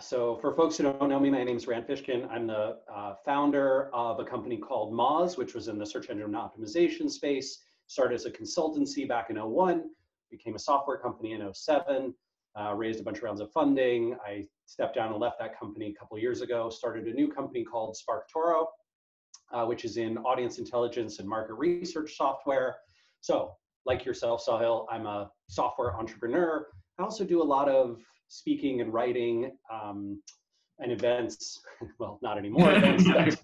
So for folks who don't know me, my name is Rand Fishkin. I'm the uh, founder of a company called Moz, which was in the search engine optimization space. Started as a consultancy back in 01, became a software company in 07, uh, raised a bunch of rounds of funding. I stepped down and left that company a couple years ago, started a new company called SparkToro, uh, which is in audience intelligence and market research software. So like yourself, Sahil, I'm a software entrepreneur. I also do a lot of speaking and writing um, and events. well, not anymore. events,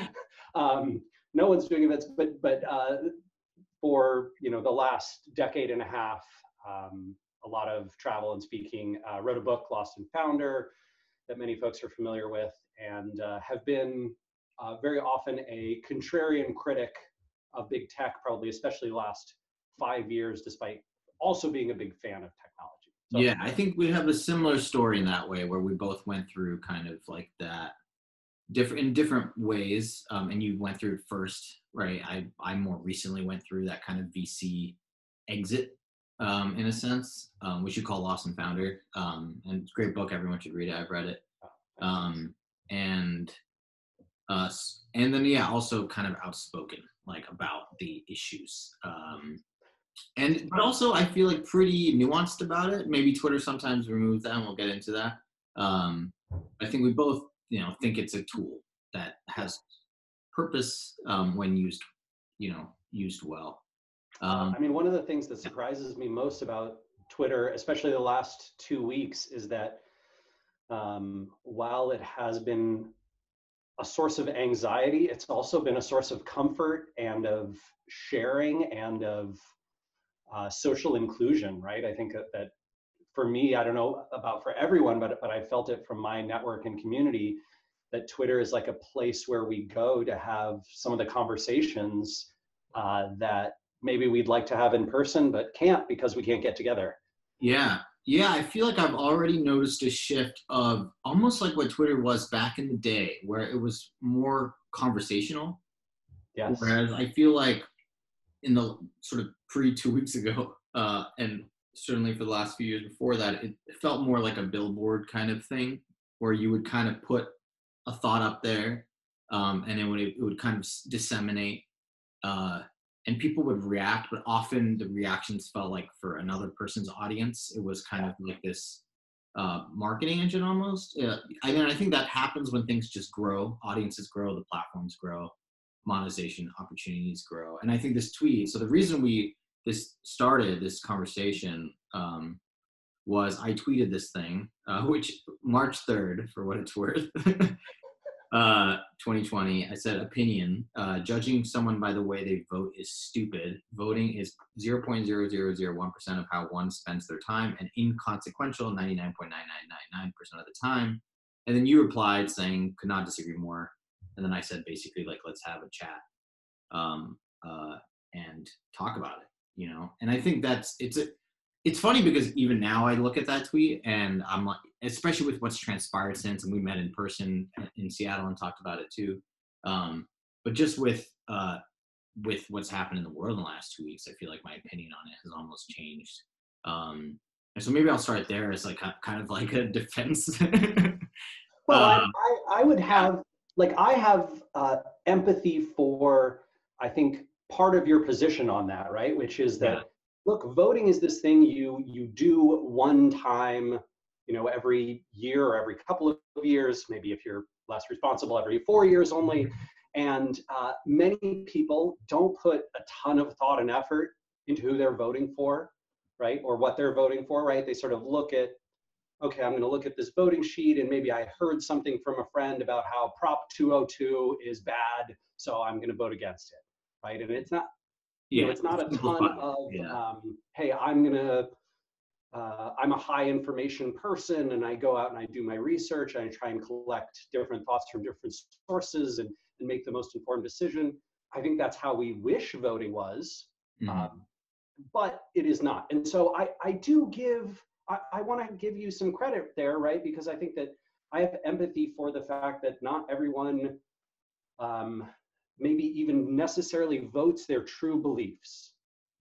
um, no one's doing events, but but uh, for you know the last decade and a half, um, a lot of travel and speaking. Uh, wrote a book, Lost and Founder, that many folks are familiar with, and uh, have been uh, very often a contrarian critic of big tech, probably especially the last five years, despite also being a big fan of technology. So, yeah, I think we have a similar story in that way where we both went through kind of like that different in different ways. Um, and you went through it first, right? I I more recently went through that kind of VC exit um, in a sense, um, which you call Lost and Founder. Um, and it's a great book. Everyone should read it. I've read it. Oh, um, and us, and then yeah, also kind of outspoken like about the issues. Um, and but also I feel like pretty nuanced about it. Maybe Twitter sometimes removes that, and we'll get into that. Um, I think we both, you know, think it's a tool that has purpose um, when used, you know, used well. Um, I mean, one of the things that surprises me most about Twitter, especially the last two weeks, is that um, while it has been a source of anxiety, it's also been a source of comfort and of sharing and of uh, social inclusion, right? I think that, that for me, I don't know about for everyone, but but I felt it from my network and community that Twitter is like a place where we go to have some of the conversations uh, that maybe we'd like to have in person, but can't because we can't get together. Yeah, yeah, I feel like I've already noticed a shift of almost like what Twitter was back in the day, where it was more conversational. Yes. Whereas I feel like in the sort of pre two weeks ago, uh, and certainly for the last few years before that, it felt more like a billboard kind of thing, where you would kind of put a thought up there, um, and it would it would kind of disseminate, uh, and people would react. But often the reactions felt like for another person's audience, it was kind of like this uh, marketing engine almost. Uh, I mean, I think that happens when things just grow, audiences grow, the platforms grow monetization opportunities grow. And I think this tweet, so the reason we this started this conversation um, was I tweeted this thing, uh, which March 3rd, for what it's worth, uh, 2020, I said opinion, uh, judging someone by the way they vote is stupid. Voting is 0.0001% of how one spends their time and inconsequential 99.9999% of the time. And then you replied saying, could not disagree more and then I said basically like let's have a chat um, uh, and talk about it, you know. And I think that's it's a it's funny because even now I look at that tweet and I'm like, especially with what's transpired since, and we met in person in Seattle and talked about it too. Um, but just with uh, with what's happened in the world in the last two weeks, I feel like my opinion on it has almost changed. Um, and so maybe I'll start there as like a, kind of like a defense. well, I, um, I, I would have like I have uh, empathy for, I think, part of your position on that, right? Which is that, yeah. look, voting is this thing you you do one time, you know, every year or every couple of years, maybe if you're less responsible, every four years only. And uh, many people don't put a ton of thought and effort into who they're voting for, right? Or what they're voting for, right? They sort of look at okay, I'm going to look at this voting sheet and maybe I heard something from a friend about how Prop 202 is bad, so I'm going to vote against it, right? And it's not, yeah, you know, it's not a ton of, yeah. um, hey, I'm going to, uh, I'm a high information person and I go out and I do my research and I try and collect different thoughts from different sources and, and make the most informed decision. I think that's how we wish voting was, mm-hmm. um, but it is not. And so I, I do give I, I want to give you some credit there, right? Because I think that I have empathy for the fact that not everyone um, maybe even necessarily votes their true beliefs,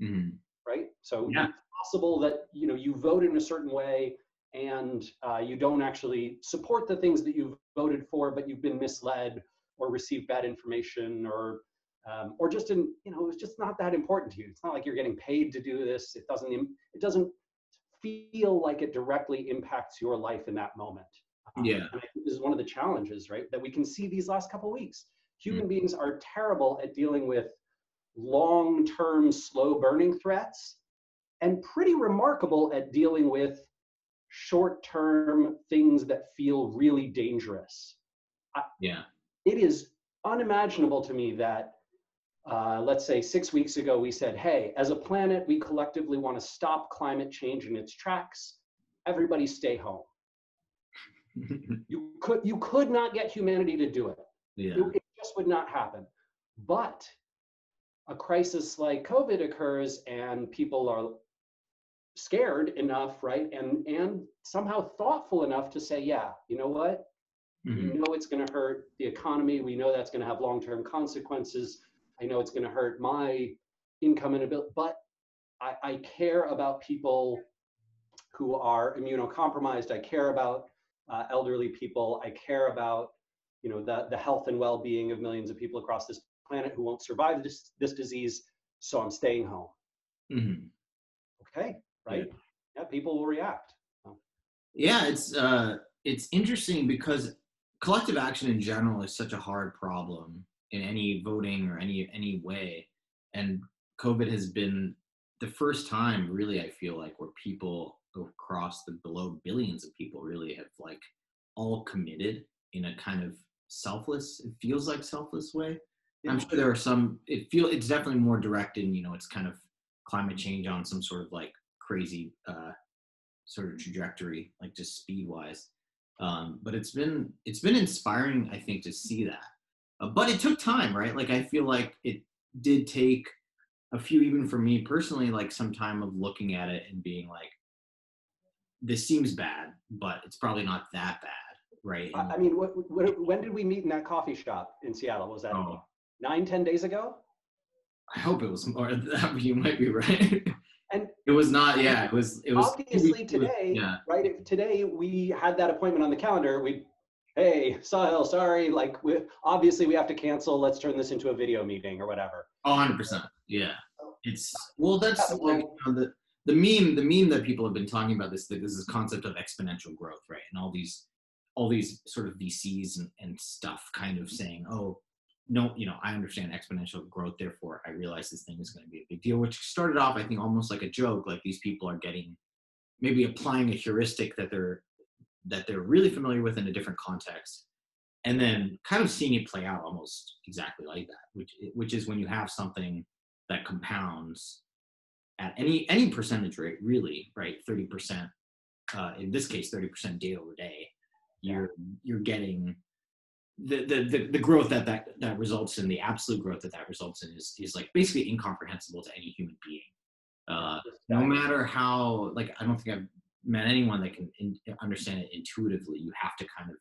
mm. right? So yeah. it's possible that you know you vote in a certain way and uh, you don't actually support the things that you've voted for, but you've been misled or received bad information or um, or just in you know it's just not that important to you. It's not like you're getting paid to do this. It doesn't it doesn't feel like it directly impacts your life in that moment. Um, yeah, and I think this is one of the challenges, right? That we can see these last couple weeks. Human mm. beings are terrible at dealing with long-term, slow-burning threats, and pretty remarkable at dealing with short term things that feel really dangerous. Yeah. It is unimaginable to me that, uh, let's say six weeks ago, we said, hey, as a planet, we collectively want to stop climate change in its tracks. Everybody stay home. you could you could not get humanity to do it. Yeah. It, it just would not happen. But a crisis like COVID occurs and people are scared enough, right? And and somehow thoughtful enough to say, yeah, you know what? Mm-hmm. We know it's going to hurt the economy. We know that's going to have long-term consequences. I know it's going to hurt my income and ability, but I, I care about people who are immunocompromised. I care about uh, elderly people. I care about you know the, the health and well-being of millions of people across this planet who won't survive this, this disease. So I'm staying home. Mm-hmm. Okay, right? Yeah. yeah, people will react. Yeah, it's uh, it's interesting because collective action in general is such a hard problem in any voting or any any way, and COVID has been the first time, really, I feel like where people across the below billions of people really have like all committed in a kind of selfless. It feels like selfless way. I'm sure there are some. It feel it's definitely more direct in you know it's kind of climate change on some sort of like crazy uh, sort of trajectory, like just speed wise. Um, but it's been it's been inspiring, I think, to see that. Uh, but it took time, right? Like I feel like it did take a few, even for me personally, like some time of looking at it and being like, this seems bad, but it's probably not that bad, right? And, I mean, what, what, when did we meet in that coffee shop in Seattle? Was that oh. nine, ten days ago? I hope it was more. That you might be right. And it was not, yeah, it was, it was obviously today, yeah. right? Today we had that appointment on the calendar. We, hey, Sahil, sorry, like, we, obviously we have to cancel. Let's turn this into a video meeting or whatever. Oh, 100%. Yeah. It's, well, that's like, you know, the, the meme, the meme that people have been talking about this, this is concept of exponential growth, right? And all these, all these sort of VCs and, and stuff kind of saying, oh, no, you know, I understand exponential growth. Therefore, I realize this thing is going to be a big deal, which started off, I think, almost like a joke. Like these people are getting, maybe applying a heuristic that they're that they're really familiar with in a different context, and then kind of seeing it play out almost exactly like that. Which which is when you have something that compounds at any any percentage rate, really, right? Thirty percent. Uh, in this case, thirty percent day over day. You're you're getting the, the, the, growth that, that that results in the absolute growth that that results in is, is like basically incomprehensible to any human being uh, no matter how like i don't think i've met anyone that can in, understand it intuitively you have to kind of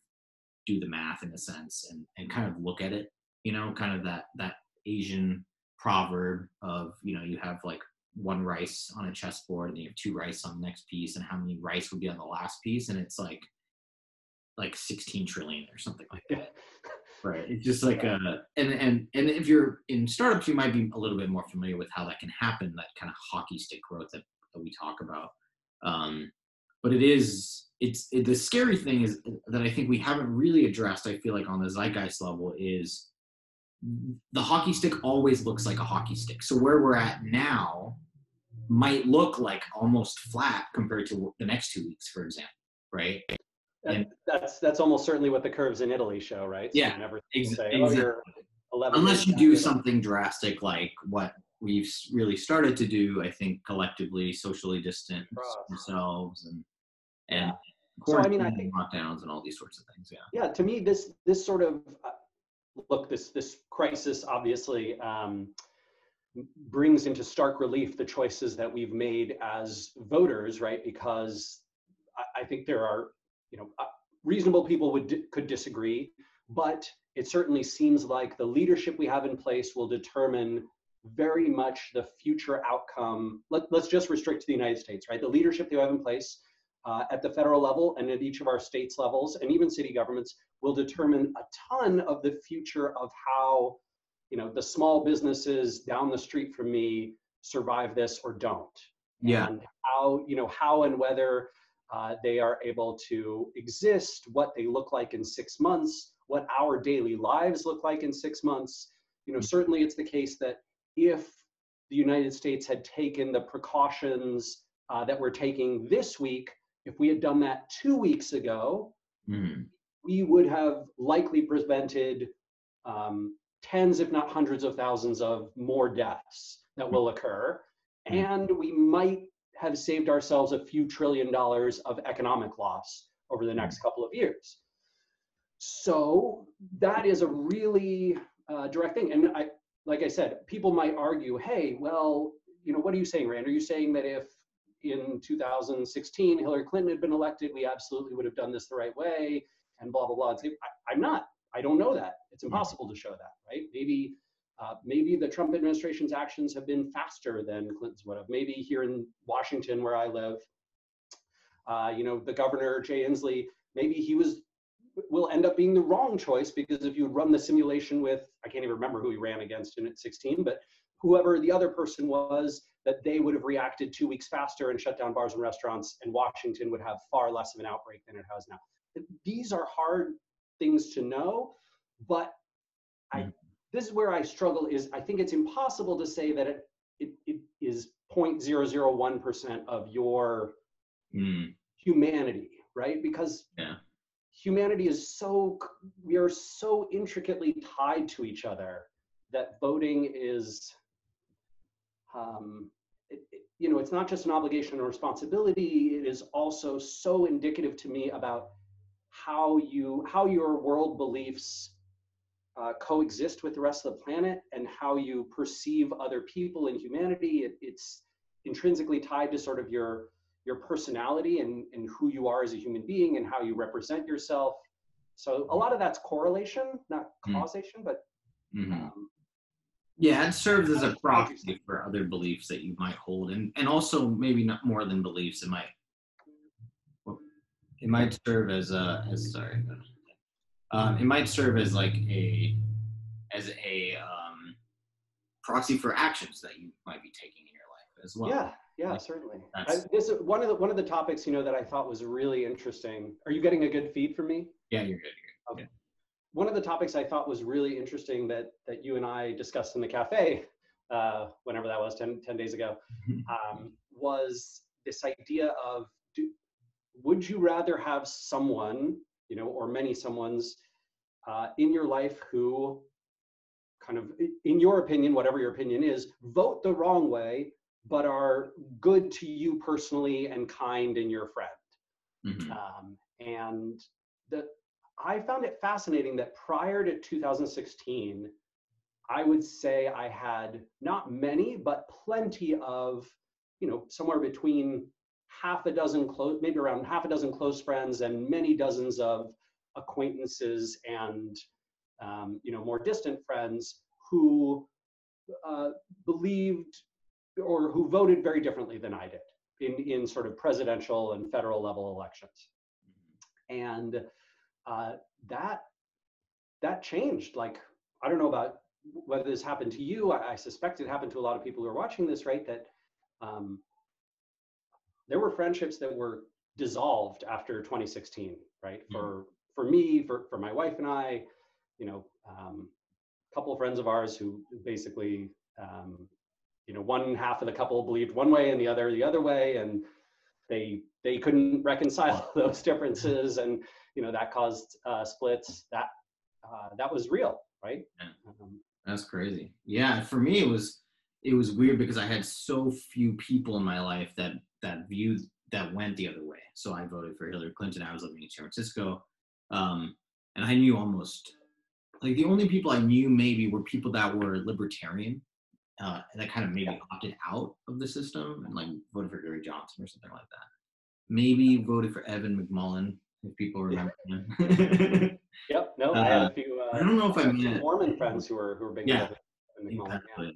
do the math in a sense and, and kind of look at it you know kind of that that asian proverb of you know you have like one rice on a chessboard and you have two rice on the next piece and how many rice would be on the last piece and it's like like 16 trillion or something like that. right. It's just like a and and and if you're in startups, you might be a little bit more familiar with how that can happen, that kind of hockey stick growth that, that we talk about. Um, but it is it's it, the scary thing is that I think we haven't really addressed. I feel like on the zeitgeist level is the hockey stick always looks like a hockey stick. So where we're at now might look like almost flat compared to the next two weeks, for example, right? And that's that's almost certainly what the curves in Italy show, right? So yeah, never ex- say, oh, exactly. Unless you do something drastic like what we've really started to do, I think collectively, socially distance ourselves and and yeah. so I mean, I think lockdowns and all these sorts of things. Yeah. Yeah. To me, this this sort of uh, look this this crisis obviously um, brings into stark relief the choices that we've made as voters, right? Because I, I think there are you know, uh, reasonable people would could disagree, but it certainly seems like the leadership we have in place will determine very much the future outcome. Let, let's just restrict to the United States, right? The leadership they have in place uh, at the federal level and at each of our states levels and even city governments will determine a ton of the future of how you know the small businesses down the street from me survive this or don't. Yeah. And how you know how and whether uh, they are able to exist what they look like in six months what our daily lives look like in six months. You know certainly it's the case that if the united states had taken the precautions uh, that we're taking this week if we had done that two weeks ago Mhm. we would have likely prevented um, tens, if not hundreds of thousands of more deaths that will occur. Mm. And we might have saved ourselves a few trillion dollars of economic loss over the next couple of years. So that is a really uh, direct thing. And I, like I said, people might argue, hey, well, you know, what are you saying, Rand? Are you saying that if in 2016 Hillary Clinton had been elected, we absolutely would have done this the right way and blah, blah, blah. It's- I, I'm not. I don't know that. It's impossible to show that, right? Maybe uh, maybe the Trump administration's actions have been faster than Clinton's would have. Maybe here in Washington, where I live, uh, you know, the governor Jay Inslee, maybe he was will end up being the wrong choice because if you run the simulation with I can't even remember who he ran against in at 16, but whoever the other person was, that they would have reacted two weeks faster and shut down bars and restaurants, and Washington would have far less of an outbreak than it has now. These are hard things to know, but I Mhm. this is where I struggle is I think it's impossible to say that it it, it is 0.001% of your Mm. humanity, right? Because Yeah. humanity is so we are so intricately tied to each other that voting is um, it, it- you know it's not just an obligation and responsibility it is also so indicative to me about how you how your world beliefs uh, coexist with the rest of the planet and how you perceive other people and humanity it, it's intrinsically tied to sort of your your personality and, and who you are as a human being and how you represent yourself so a lot of that's correlation not Mm. causation but Mhm. um, Yeah, it serves as a proxy for other beliefs that you might hold, and and also maybe not more than beliefs. It might it might serve as a as sorry, um, it might serve as like a as a um, proxy for actions that you might be taking in your life as well. yeah yeah Like, certainly I, this is one of the one of the topics you know that i thought was really interesting are you getting a good feed from me yeah, you're good. One of the topics I thought was really interesting that that you and I discussed in the cafe, uh, whenever that was 10, 10 days ago, um, was this idea of do, would you rather have someone, you know, or many someone's uh, in your life who kind of, in your opinion, whatever your opinion is, vote the wrong way, but are good to you personally and kind and your friend. Mhm. Um, and the, I found it fascinating that prior to 2016, I would say I had not many, but plenty of, you know, somewhere between half a dozen close, maybe around half a dozen close friends and many dozens of acquaintances and, um, you know, more distant friends who uh, believed or who voted very differently than I did in, in sort of presidential and federal level elections. And uh, that that changed like i don't know about whether this happened to you I, I suspect it happened to a lot of people who are watching this right that um, there were friendships that were dissolved after 2016 right Mhm. for for me for for my wife and i you know um, a couple of friends of ours who basically um, you know one half of the couple believed one way and the other the other way and they they couldn't reconcile those differences and you know that caused uh, splits that uh, that was real right Yeah. um, That's crazy. Yeah, for me it was it was weird because I had so few people in my life that that viewed that went the other way. So I voted for Hillary Clinton. I was living in San Francisco, um, and I knew almost like the only people I knew maybe were people that were libertarian, uh, and that kind of maybe opted out of the system and like voted for Gary Johnson or something like that. Maybe voted for Evan McMullin if people remember him. yep no i had Uh, a few uh, I don't know if I met mormon friends who were who were big Yeah. in yeah.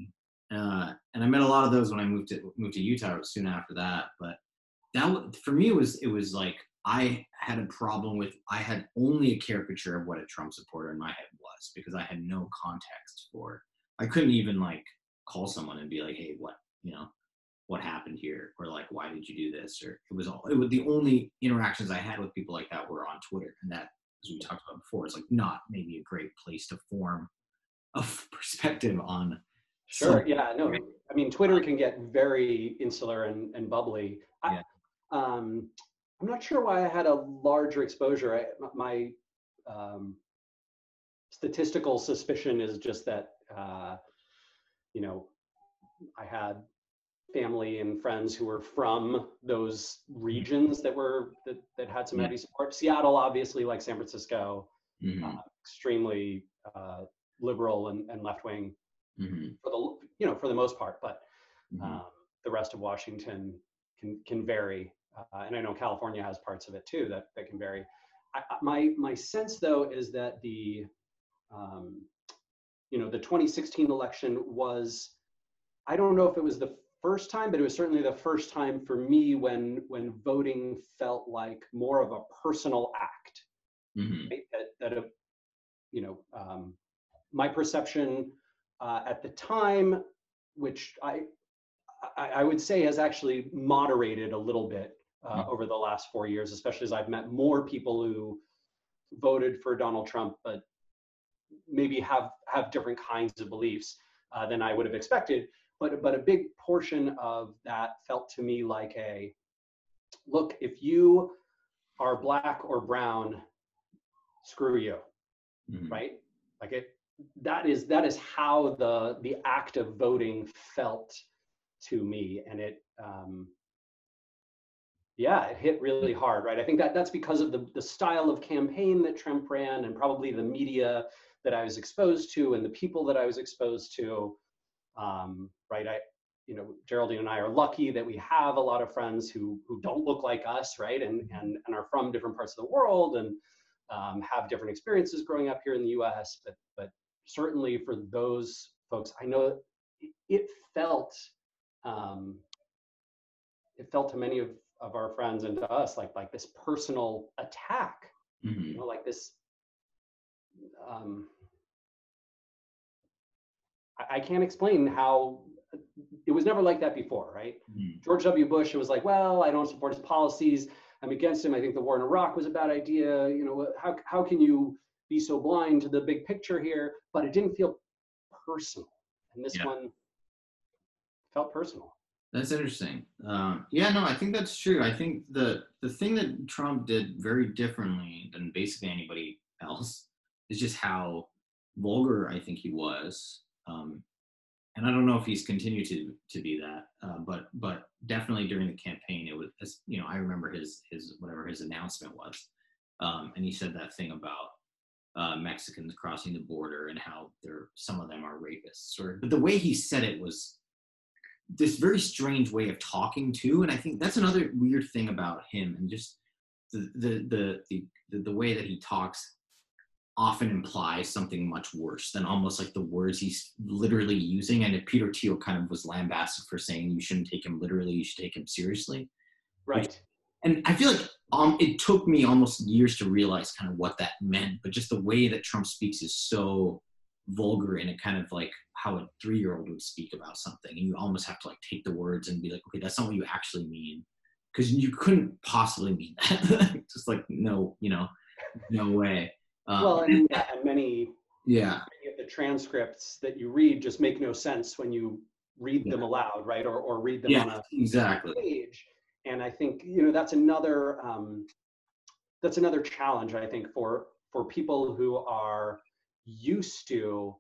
Uh, and I met a lot of those when I moved to moved to Utah soon after that. But that for me it was it was like I had a problem with I had only a caricature of what a Trump supporter in my head was because I had no context for I couldn't even like call someone and be like, hey, what you know, what happened here, or like why did you do this, or it was all it was the only interactions I had with people like that were on Twitter, and that as we talked about before is like not maybe a great place to form a perspective on. Sure. Yeah. No. I mean, Twitter can get very insular and, and bubbly. I, yeah. um, I'm not sure why I had a larger exposure. I, my um, statistical suspicion is just that uh, you know I had family and friends who were from those regions that were that, that had some heavy support. Seattle, obviously, like San Francisco, mm-hmm. uh, extremely uh, liberal and, and left wing mm-hmm. for the you know for the most part, but mm-hmm. um, the rest of Washington can can vary uh, and I know California has parts of it too that, that can vary. I, my my sense though is that the um, you know the 2016 election was I don't know if it was the first time, but it was certainly the first time for me when when voting felt like more of a personal act. Mm-hmm. Right? That, that a, you know um, my perception uh, at the time, which I, I, I would say has actually moderated a little bit uh, mm-hmm. over the last four years, especially as I've met more people who voted for Donald Trump, but maybe have have different kinds of beliefs uh, than I would have expected. But but a big portion of that felt to me like a look. If you are black or brown, screw you, mm-hmm. right? Like it. That is that is how the the act of voting felt to me, and it um, yeah, it hit really hard, right? I think that that's because of the, the style of campaign that Trump ran and probably the media that I was exposed to and the people that I was exposed to. Um, right. I, you know, Geraldine and I are lucky that we have a lot of friends who who don't look like us, right? And and and are from different parts of the world and um, have different experiences growing up here in the U.S. But but certainly for those folks, I know it felt um, it felt to many of of our friends and to us like like this personal attack mm-hmm. you know like this um I, can't explain how it was never like that before right mm-hmm. george w bush it was like well i don't support his policies i'm against him i think the war in iraq was a bad idea you know how, how can you be so blind to the big picture here but it didn't feel personal and this yeah. one felt personal that's interesting. Um, yeah, no, I think that's true. I think the the thing that Trump did very differently than basically anybody else is just how vulgar I think he was. Um, and I don't know if he's continued to to be that, uh, but but definitely during the campaign, it was you know I remember his his whatever his announcement was, um, and he said that thing about uh, Mexicans crossing the border and how they're some of them are rapists. Or but the way he said it was this very strange way of talking too and i think that's another weird thing about him and just the the the the, the way that he talks often implies something much worse than almost like the words he's literally using and if peter thiel kind of was lambasted for saying you shouldn't take him literally you should take him seriously right Which, and i feel like um it took me almost years to realize kind of what that meant but just the way that trump speaks is so vulgar and it kind of like how a three year old would speak about something. And you almost have to like take the words and be like, okay, that's not what you actually mean. Because you couldn't possibly mean that. Just like, no, you know, no way. Um, well, and, and many, yeah, many of the transcripts that you read just make no sense when you read yeah. them aloud, right? Or, or read them yeah, on a exactly. page. And I think, you know, that's another, um, that's another challenge, I think, for, for people who are used to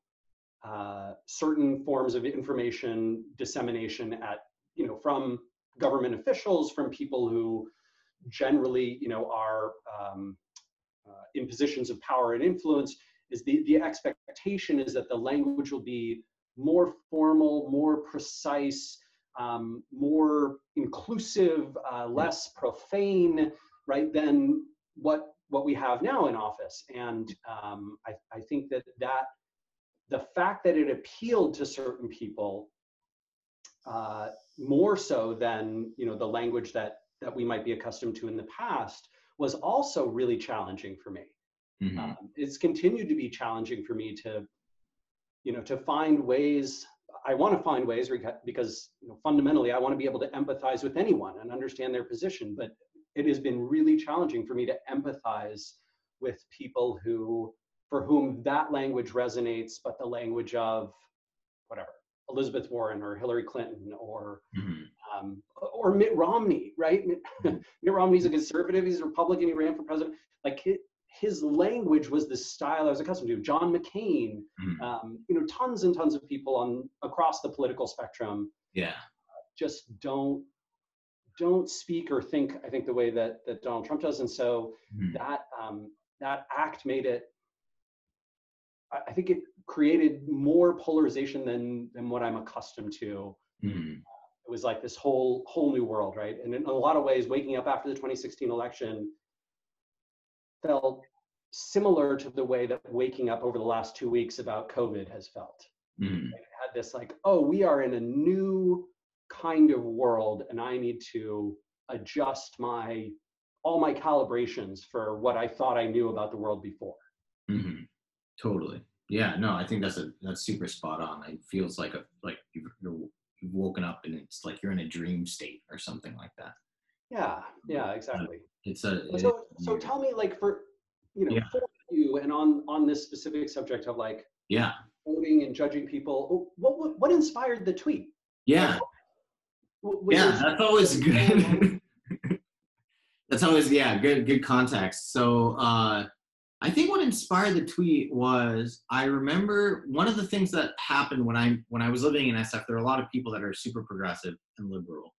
uh, certain forms of information dissemination at you know from government officials from people who generally you know are um, in positions of power and influence is the the expectation is that the language will be more formal more precise um, more inclusive uh, less profane right than what what we have now in office. And um, I, I think that that the fact that it appealed to certain people uh, more so than you know the language that that we might be accustomed to in the past was also really challenging for me. Mm-hmm. Um, it's continued to be challenging for me to, you know, to find ways. I want to find ways because you know, fundamentally I want to be able to empathize with anyone and understand their position. But it has been really challenging for me to empathize with people who, for whom that language resonates, but the language of whatever Elizabeth Warren or Hillary Clinton or mm-hmm. Um, or Mitt Romney, right? Mitt, mm-hmm. Mitt Romney's a conservative. He's a Republican. He ran for president. Like his language was the style I was accustomed to. John McCain, mm. um, you know, tons and tons of people on across the political spectrum. Yeah, just don't don't speak or think. I think the way that that Donald Trump does, and so mm. that um, that act made it. I, I think it created more polarization than than what I'm accustomed to. Mm. It was like this whole whole new world, right? And in a lot of ways, waking up after the 2016 election felt similar to the way that waking up over the last two weeks about COVID has felt. Mm. It had this like, oh, we are in a new kind of world, and I need to adjust my all my calibrations for what I thought I knew about the world before. Mm-hmm. Totally. Yeah. No, I think that's a that's super spot on. It feels like a like you've woken up and it's like you're in a dream state or something like that. Yeah. Yeah. Exactly. It's a. So so tell me like for you know yeah. for you and on on this specific subject of like yeah voting and judging people what what, what inspired the tweet yeah yeah that's always good that's always yeah good good context so uh i think what inspired the tweet was i remember one of the things that happened when i when i was living in sf there are a lot of people that are super progressive and liberal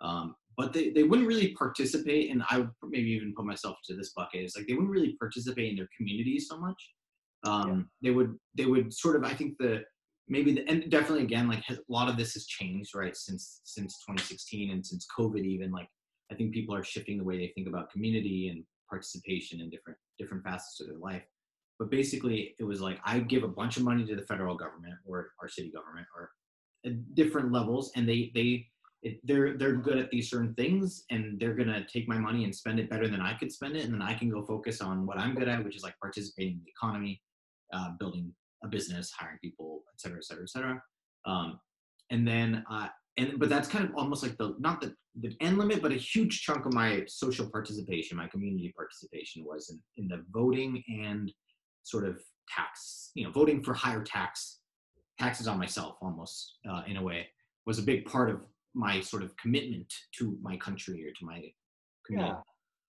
um, but they, they wouldn't really participate and i would maybe even put myself to this bucket is like they wouldn't really participate in their communities so much um, yeah. they would they would sort of i think the maybe the, and definitely again like has, a lot of this has changed right since since 2016 and since covid even like i think people are shifting the way they think about community and participation in different different facets of their life. But basically it was like i give a bunch of money to the federal government or our city government or at different levels and they they it, they're they're good at these certain things and they're gonna take my money and spend it better than I could spend it and then I can go focus on what I'm good at which is like participating in the economy uh, building a business hiring people et cetera et cetera et cetera. Um, and then uh, and but that's kind of almost like the not the, the end limit but a huge chunk of my social participation my community participation was in, in the voting and sort of tax you know voting for higher tax taxes on myself almost uh, in a way was a big part of my sort of commitment to my country or to my community.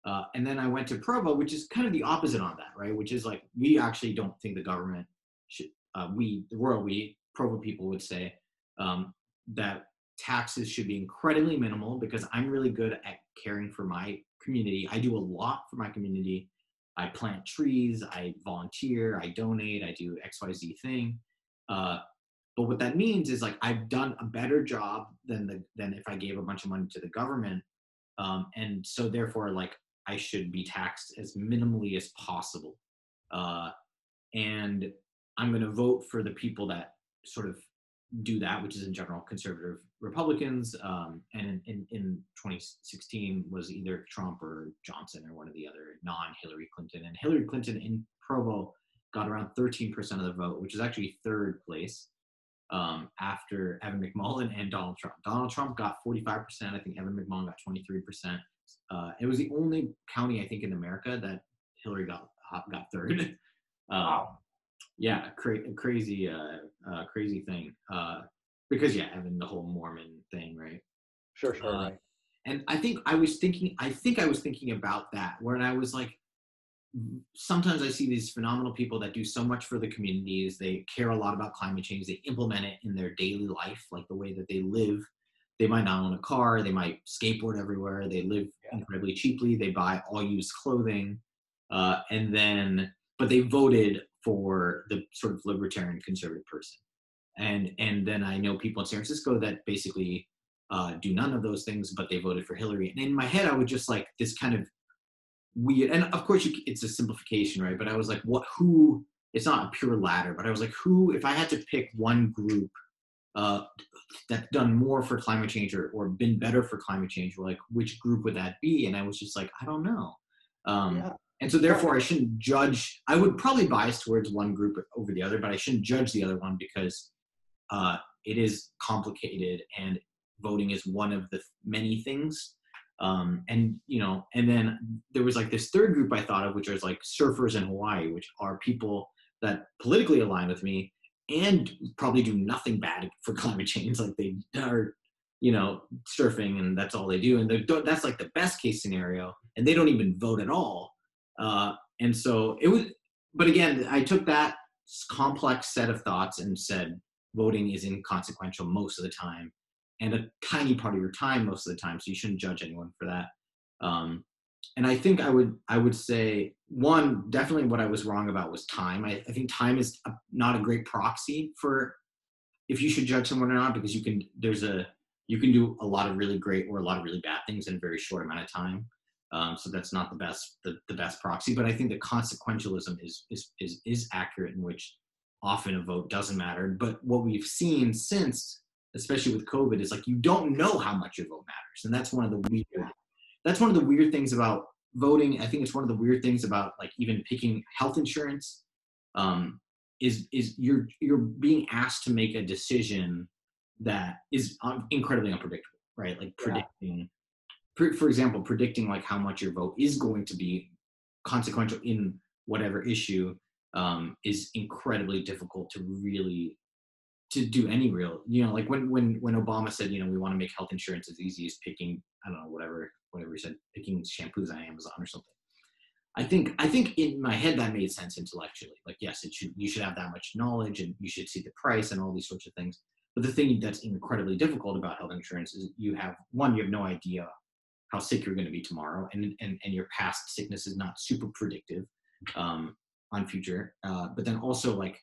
Yeah. Uh, and then I went to Provo, which is kind of the opposite on that, right? Which is like we actually don't think the government should. Uh, we, the world, we Provo people would say um, that taxes should be incredibly minimal because I'm really good at caring for my community. I do a lot for my community. I plant trees, I volunteer, I donate, I do X Y Z thing. Uh, but what that means is like I've done a better job than the than if I gave a bunch of money to the government, um, and so therefore like I should be taxed as minimally as possible. Uh, and I'm going to vote for the people that sort of do that, which is in general conservative Republicans. Um, and in, in, in 2016 was either Trump or Johnson or one of the other non-Hillary Clinton. And Hillary Clinton in Provo got around 13% of the vote, which is actually third place um, after Evan McMullin and Donald Trump. Donald Trump got 45%. I think Evan McMullin got 23%. Uh, it was the only county I think in America that Hillary got got third. Um, wow. Yeah, cra- crazy, uh, uh, crazy thing. Uh, because yeah, having the whole Mormon thing, right? Sure, sure. Uh, right. And I think I was thinking, I think I was thinking about that when I was like, sometimes I see these phenomenal people that do so much for the communities. They care a lot about climate change. They implement it in their daily life, like the way that they live. They might not own a car. They might skateboard everywhere. They live yeah. incredibly cheaply. They buy all used clothing. Uh, and then, but they voted for the sort of libertarian conservative person. And, and then I know people in San Francisco that basically uh, do none of those things, but they voted for Hillary. And in my head, I would just like this kind of weird and of course you, it's a simplification right but i was like what who it's not a pure ladder but i was like who if i had to pick one group uh that's done more for climate change or, or been better for climate change like which group would that be and i was just like i don't know um, yeah. And so therefore i shouldn't judge i would probably bias towards one group over the other but i shouldn't judge the other one because uh, it is complicated and voting is one of the many things. Um, and you know and then there was like this third group i thought of which was like surfers in hawaii which are people that politically align with me and probably do nothing bad for climate change. Like they are you know surfing and that's all they do. And that's like the best case scenario. And they don't even vote at all uh, and so it was but again i took that complex set of thoughts and said voting is inconsequential most of the time and a tiny part of your time most of the time so you shouldn't judge anyone for that. Um, and i think i would i would say one definitely what i was wrong about was time. I, I think time is a, not a great proxy for if you should judge someone or not because you can there's a you can do a lot of really great or a lot of really bad things in a very short amount of time um, so that's not the best the, the best proxy but i think the consequentialism is is is, is accurate in which often a vote doesn't matter but what we've seen since especially with COVID, is like you don't know how much your vote matters, and that's one of the weird. That's one of the weird things about voting. I think it's one of the weird things about like even picking health insurance. Um, is is you're you're being asked to make a decision that is incredibly unpredictable, right? Like predicting. For example, predicting like how much your vote is going to be consequential in whatever issue um, is incredibly difficult to really to do any real you know like when when when obama said you know we want to make health insurance as easy as picking i don't know whatever whatever he said picking shampoos on amazon or something. I think i think in my head that made sense intellectually. Like yes it should you should have that much knowledge and you should see the price and all these sorts of things. But the thing that's incredibly difficult about health insurance is you have one you have no idea how sick you're going to be tomorrow and and, and your past sickness is not super predictive um, on future uh, but then also like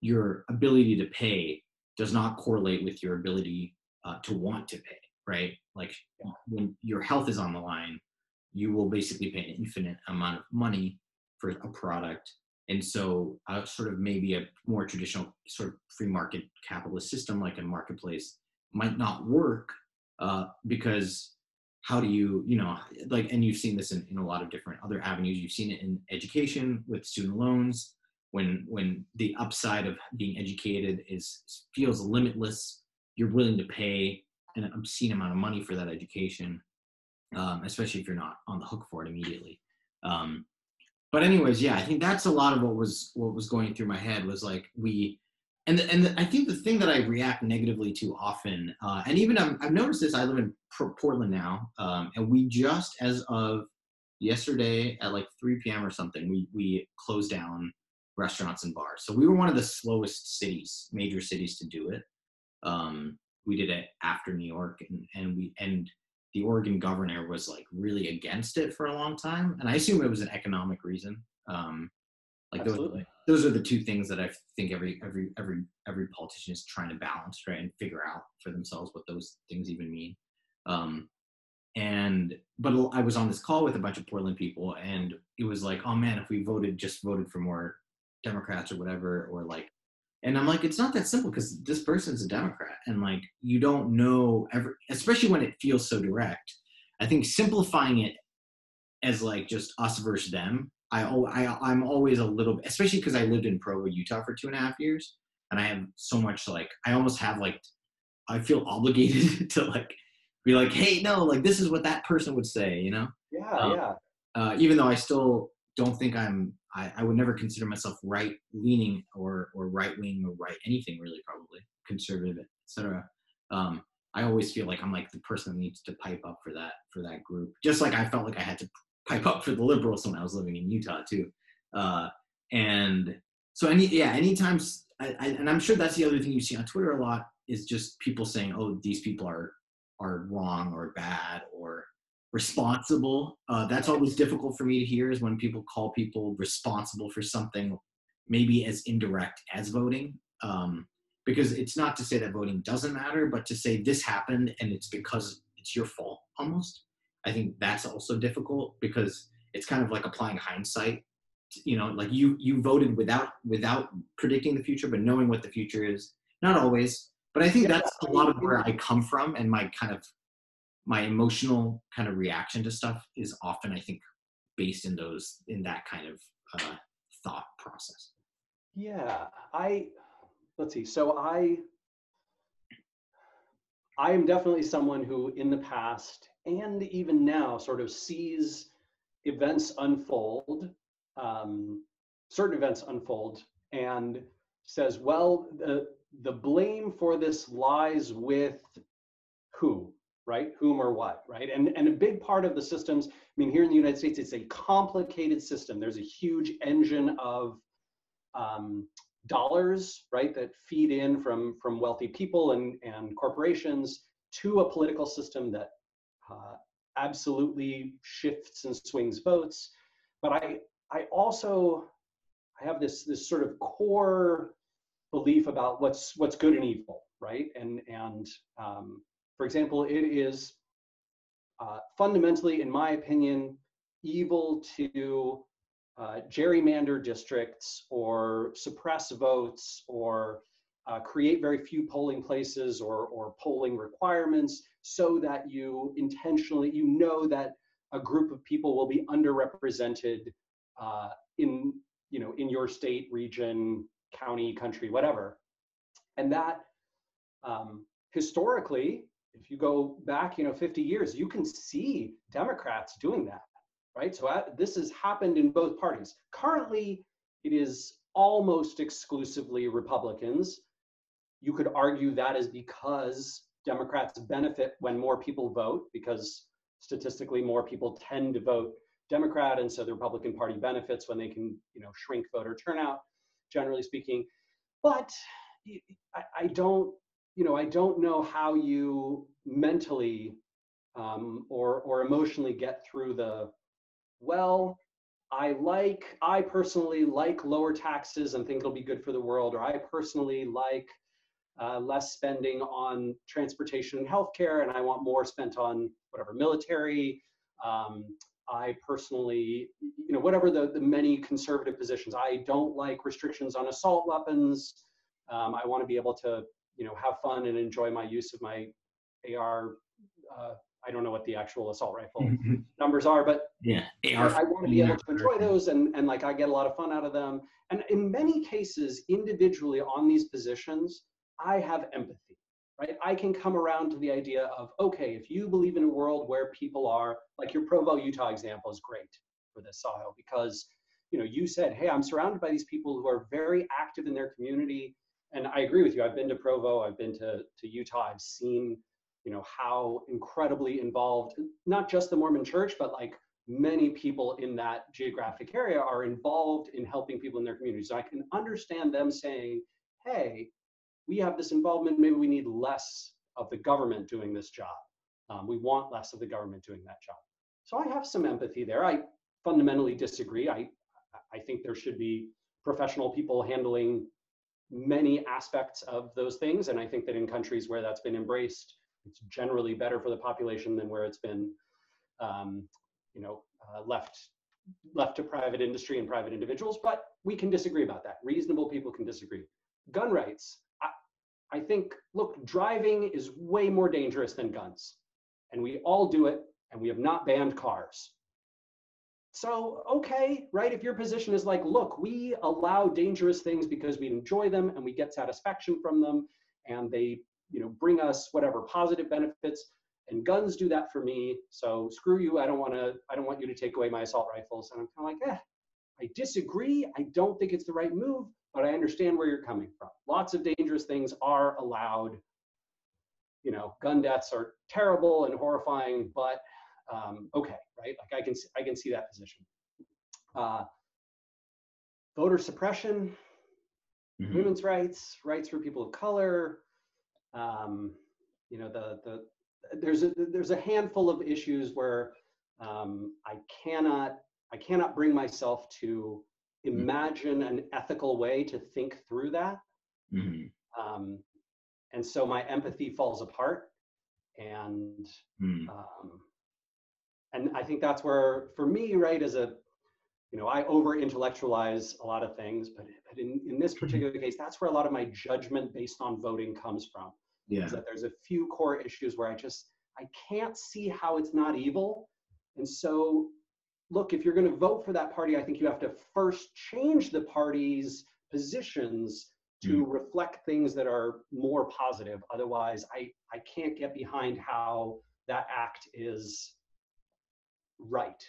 your ability to pay does not correlate with your ability uh, to want to pay, right? Like when your health is on the line, you will basically pay an infinite amount of money for a product. And so, uh, sort of maybe a more traditional sort of free market capitalist system like a marketplace might not work uh, because how do you, you know, like, and you've seen this in, in a lot of different other avenues. You've seen it in education with student loans when when the upside of being educated is feels limitless you're willing to pay an obscene amount of money for that education um, especially if you're not on the hook for it immediately um, but anyways yeah i think that's a lot of what was what was going through my head was like we and the, and the, i think the thing that i react negatively to often uh, and even I've, I've, noticed this i live in portland now um, and we just as of yesterday at like 3 p.m or something we we closed down restaurants and bars. So we were one of the slowest cities, major cities to do it. Um, we did it after New York, and, and we and the Oregon governor was like really against it for a long time, and I assume it was an economic reason. Um, like those, those are the two things that I think every every every every politician is trying to balance, right, and figure out for themselves what those things even mean. Um, and but I was on this call with a bunch of Portland people, and it was like, oh man, if we voted just voted for more Democrats or whatever, or like, and I'm like, it's not that simple because this person's a Democrat, and like, you don't know ever, especially when it feels so direct. I think simplifying it as like just us versus them. I, I I'm always a little, especially because I lived in Provo, Utah for two and a half years, and I have so much like I almost have like I feel obligated to like be like, hey, no, like this is what that person would say, you know? Yeah, um, yeah. Uh, even though I still don't think I'm I, I would never consider myself right leaning or or right wing or right anything really probably conservative etc. Um, I always feel like I'm like the person that needs to pipe up for that for that group. Just like I felt like I had to pipe up for the liberals when I was living in Utah too. Uh, and so any yeah, anytime I, I, and I'm sure that's the other thing you see on Twitter a lot is just people saying, oh, these people are are wrong or bad or responsible. Uh, that's always difficult for me to hear is when people call people responsible for something maybe as indirect as voting. Um, because it's not to say that voting doesn't matter, but to say this happened and it's because it's your fault almost. I think that's also difficult because it's kind of like applying hindsight. You know, like you you voted without without predicting the future, but knowing what the future is. Not always, But I think that's a lot of where I come from and my kind of my emotional kind of reaction to stuff is often I think based in those in that kind of uh, thought process. Yeah, I let's see. So I I am definitely someone who in the past and even now sort of sees events unfold, um, certain events unfold, and says, well, the, the blame for this lies with who, right? Whom or what, right? And, and a big part of the systems, I mean, here in the United States, it's a complicated system. There's a huge engine of um, dollars, right, that feed in from, from wealthy people and, and corporations to a political system that absolutely shifts and swings votes. But I, I also I have this this sort of core belief about what's what's good and evil, right? And and um, for example, it is uh, fundamentally, in my opinion, evil to uh, gerrymander districts or suppress votes or uh, create very few polling places or, or polling requirements so that you intentionally, you know that a group of people will be underrepresented uh, in, you know, in your state, region, county, country, whatever. And that um, historically, if you go back, you know, 50 years, you can see Democrats doing that, right? So uh, this has happened in both parties. Currently, it is almost exclusively Republicans. You could argue that is because Democrats benefit when more people vote, because statistically more people tend to vote Democrat, and so the Republican Party benefits when they can, you know, shrink voter turnout, generally speaking. But I, I don't you know, I don't know how you mentally um, or or emotionally get through the well. I like, I personally like lower taxes and think it'll be good for the world, or I personally like uh, less spending on transportation and healthcare, and I want more spent on whatever military. Um, I personally, you know, whatever the, the many conservative positions. I don't like restrictions on assault weapons. Um, I want to be able to you know, have fun and enjoy my use of my AR. Uh, I don't know what the actual assault rifle mm-hmm. numbers are, but yeah, AR. I want to be able to enjoy those, and and like I get a lot of fun out of them. And in many cases, individually on these positions, I have empathy, right? I can come around to the idea of okay, if you believe in a world where people are like your Provo, Utah example is great for this, Sahil, because you know you said, hey, I'm surrounded by these people who are very active in their community and I agree with you. I've been to Provo, I've been to, to Utah, I've seen, you know, how incredibly involved, not just the Mormon church, but like many people in that geographic area are involved in helping people in their communities. So I can understand them saying, hey, we have this involvement, maybe we need less of the government doing this job. Um, we want less of the government doing that job. So I have some empathy there. I fundamentally disagree. I, I think there should be professional people handling many aspects of those things. And I think that in countries where that's been embraced, it's generally better for the population than where it's been, um, you know, uh, left left to private industry and private individuals. But we can disagree about that. Reasonable people can disagree. Gun rights. I, think, look, driving is way more dangerous than guns, and we all do it, and we have not banned cars. So, okay, right? If your position is like, look, we allow dangerous things because we enjoy them and we get satisfaction from them and they, you know, bring us whatever positive benefits and guns do that for me. So screw you. I don't want to, I don't want you to take away my assault rifles. And I'm kind of like, eh, I disagree. I don't think it's the right move, but I understand where you're coming from. Lots of dangerous things are allowed. You know, gun deaths are terrible and horrifying, but um, okay, right? Like I can I can see that position. Uh, voter suppression, mm-hmm. women's rights, rights for people of color. Um, you know, the the there's a there's a handful of issues where um, I cannot I cannot bring myself to. Imagine mm-hmm. an ethical way to think through that. Mm-hmm. Um, and so my empathy falls apart and mm. um, and I think that's where, for me, right, as a, you know, I over intellectualize a lot of things, but, but in, in this mm-hmm. particular case, that's where a lot of my judgment based on voting comes from. Yeah. Is that there's a few core issues where I just I can't see how it's not evil. And so look, if you're going to vote for that party, I think you have to first change the party's positions to mm. reflect things that are more positive. Otherwise, I, I can't get behind how that act is right.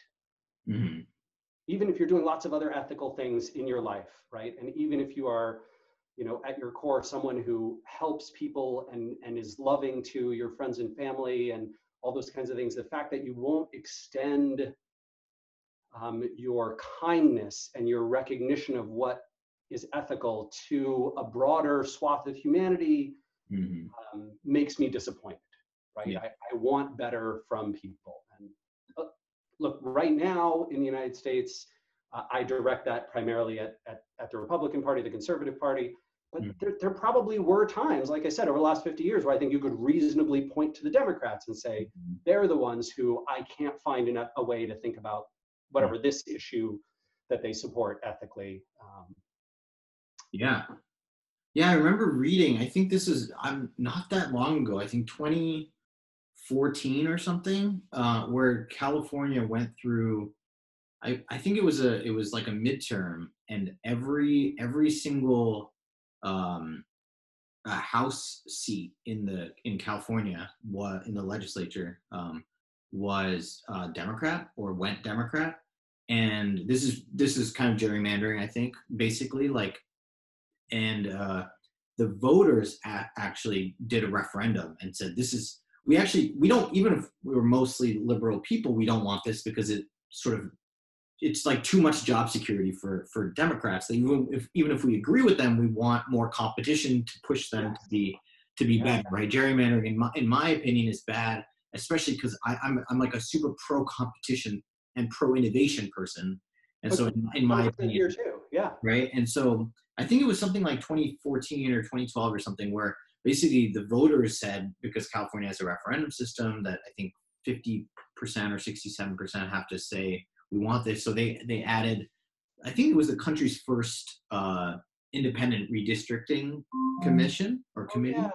Mm-hmm. Even if you're doing lots of other ethical things in your life, right? And even if you are, you know, at your core, someone who helps people and, and is loving to your friends and family and all those kinds of things, the fact that you won't extend um, your kindness and your recognition of what is ethical to a broader swath of humanity mm-hmm. um, makes me disappointed right yeah. I, I, want better from people and uh, look right now in the united states uh, i direct that primarily at, at, at, the republican party the conservative party but mm. there, there probably were times like i said over the last 50 years where i think you could reasonably point to the democrats and say mm-hmm. they're the ones who i can't find a, a way to think about whatever this issue that they support ethically. Um, yeah. Yeah, I remember reading, I think this is I'm not that long ago, I think 2014 or something, uh, where California went through I, I think it was a it was like a midterm and every every single um, house seat in the in California was in the legislature um, was uh, Democrat or went Democrat, and this is this is kind of gerrymandering, I think, basically like, and uh, the voters a- actually did a referendum and said this is we actually we don't even if we were mostly liberal people we don't want this because it sort of it's like too much job security for for Democrats. That even if even if we agree with them, we want more competition to push them to be to be better, right? Gerrymandering, in my in my opinion, is bad especially because I'm I'm like a super pro competition and pro innovation person. And so, in, in my opinion, too. yeah, right. And so, I think it was something like 2014 or 2012 or something where basically the voters said because California has a referendum system that I think 50 percent or 67 percent have to say we want this. So they they added, I think it was the country's first uh, independent redistricting commission or oh, committee. Oh, yeah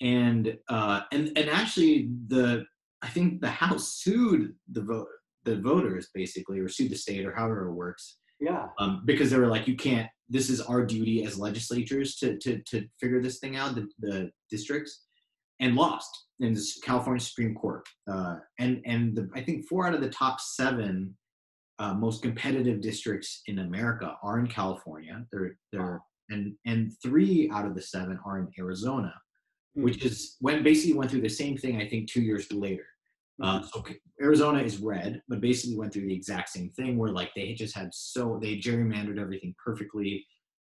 and uh, and and actually the I think the House sued the vote the voters basically or sue the state or however it works. Yeah. Um, because they were like, you can't. This is our duty as legislatures to to to figure this thing out. The, the districts and lost in the California Supreme Court. Uh, and and the, I think four out of the top seven uh, most competitive districts in America are in California. They're they're and and three out of the seven are in Arizona which mm. is when basically went through the same thing I think two years later. Uh, mm. so Arizona is red, but basically went through the exact same thing where like they just had so they gerrymandered everything perfectly,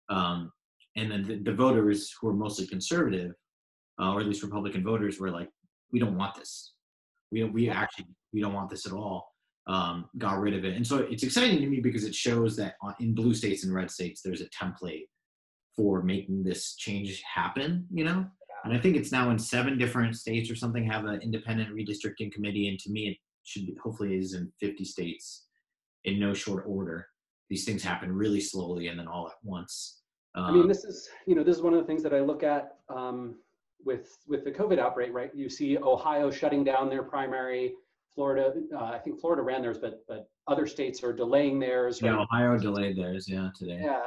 um, and then the, the, voters who are mostly conservative, uh, or at least Republican voters, were like, we don't want this. We we actually we don't want this at all. Um, got rid of it, and so it's exciting to me because it shows that in blue states and red states there's a template for making this change happen. You know, and I think it's now in seven different states or something have an independent redistricting committee. And to me, it should be, hopefully is in 50 states in no short order. These things happen really slowly and then all at once. Um, I mean, this is you know this is one of the things that I look at um, with with the COVID outbreak. Right, you see Ohio shutting down their primary. Florida, uh, I think Florida ran theirs, but but other states are delaying theirs. Right? Yeah, Ohio delayed theirs. Yeah, today. Yeah,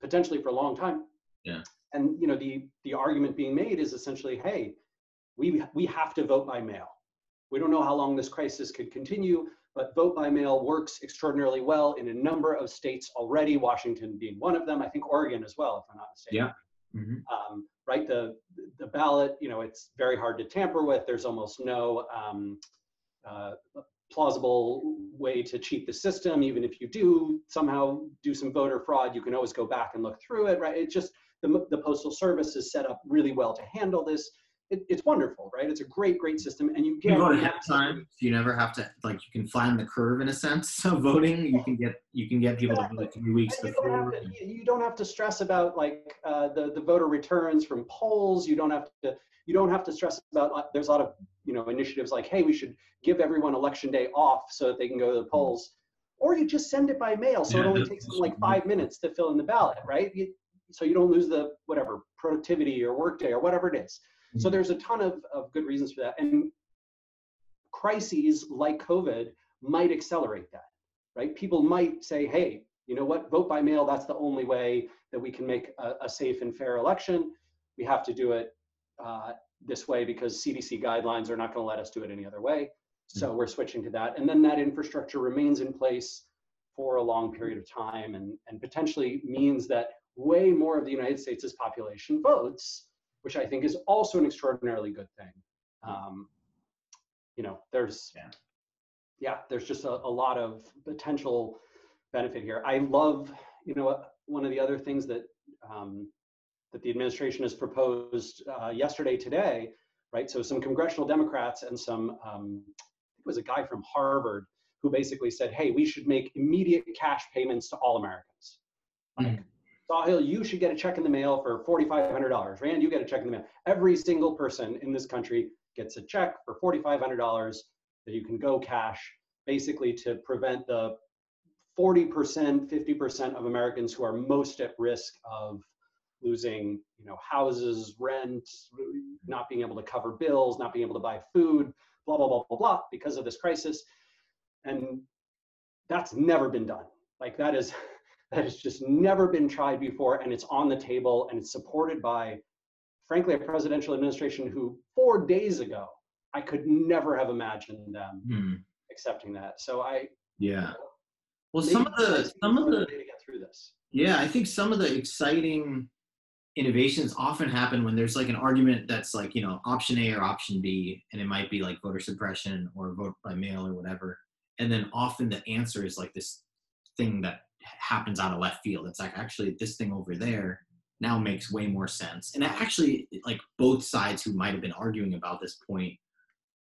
potentially for a long time. Yeah and you know the the argument being made is essentially hey we we have to vote by mail. We don't know how long this crisis could continue but vote by mail works extraordinarily well in a number of states already washington being one of them. I think oregon as well if i'm not mistaken. Yeah. Mm-hmm. um, right the the ballot you know it's very hard to tamper with. There's almost no um, uh, plausible way to cheat the system. Even if you do somehow do some voter fraud you can always go back and look through it right? It just the, the Postal Service is set up really well to handle this. It, it's wonderful, right? It's a great, great system, and you get. You vote ahead of time, so you never have to like you can flatten the curve in a sense of voting. You can get you can get people exactly. to vote three weeks and before. You don't, to, you don't, have to stress about like uh, the the voter returns from polls. You don't have to you don't have to stress about. Uh, there's a lot of you know initiatives like, hey, we should give everyone election day off so that they can go to the polls. Or you just send it by mail, so yeah, it only takes them like five minutes to fill in the ballot, right? You, so you don't lose the whatever productivity or workday or whatever it is. Mm-hmm. So there's a ton of, of good reasons for that. And crises like COVID might accelerate that, right? People might say, hey, you know what, vote by mail, that's the only way that we can make a, a safe and fair election. We have to do it uh, this way because CDC guidelines are not going to let us do it any other way. So mm-hmm. we're switching to that. And then that infrastructure remains in place for a long period of time and, and potentially means that way more of the United States' population votes, which I think is also an extraordinarily good thing. Um, you know, there's, yeah, yeah there's just a, a lot of potential benefit here. I love, you know, one of the other things that um, that the administration has proposed uh, yesterday, today, right? So some congressional Democrats and some, um, it was a guy from Harvard who basically said, hey, we should make immediate cash payments to all Americans. Like, mm. Sahil, you should get a check in the mail for $4,500. Rand, you get a check in the mail. Every single person in this country gets a check for $4,500 that you can go cash, basically to prevent the 40%, 50% of Americans who are most at risk of losing you know houses rent not being able to cover bills not being able to buy food blah blah blah blah blah because of this crisis and that's never been done. Like that is that has just never been tried before and it's on the table and it's supported by frankly a presidential administration who four days ago i could never have imagined them hmm. accepting that. So i yeah. Well some of the some of the to get through this. Yeah i think some of the exciting innovations often happen when there's like an argument that's like you know option a or option b and it might be like voter suppression or vote by mail or whatever and then often the answer is like this thing that happens out of left field it's like actually this thing over there now makes way more sense and actually like both sides who might have been arguing about this point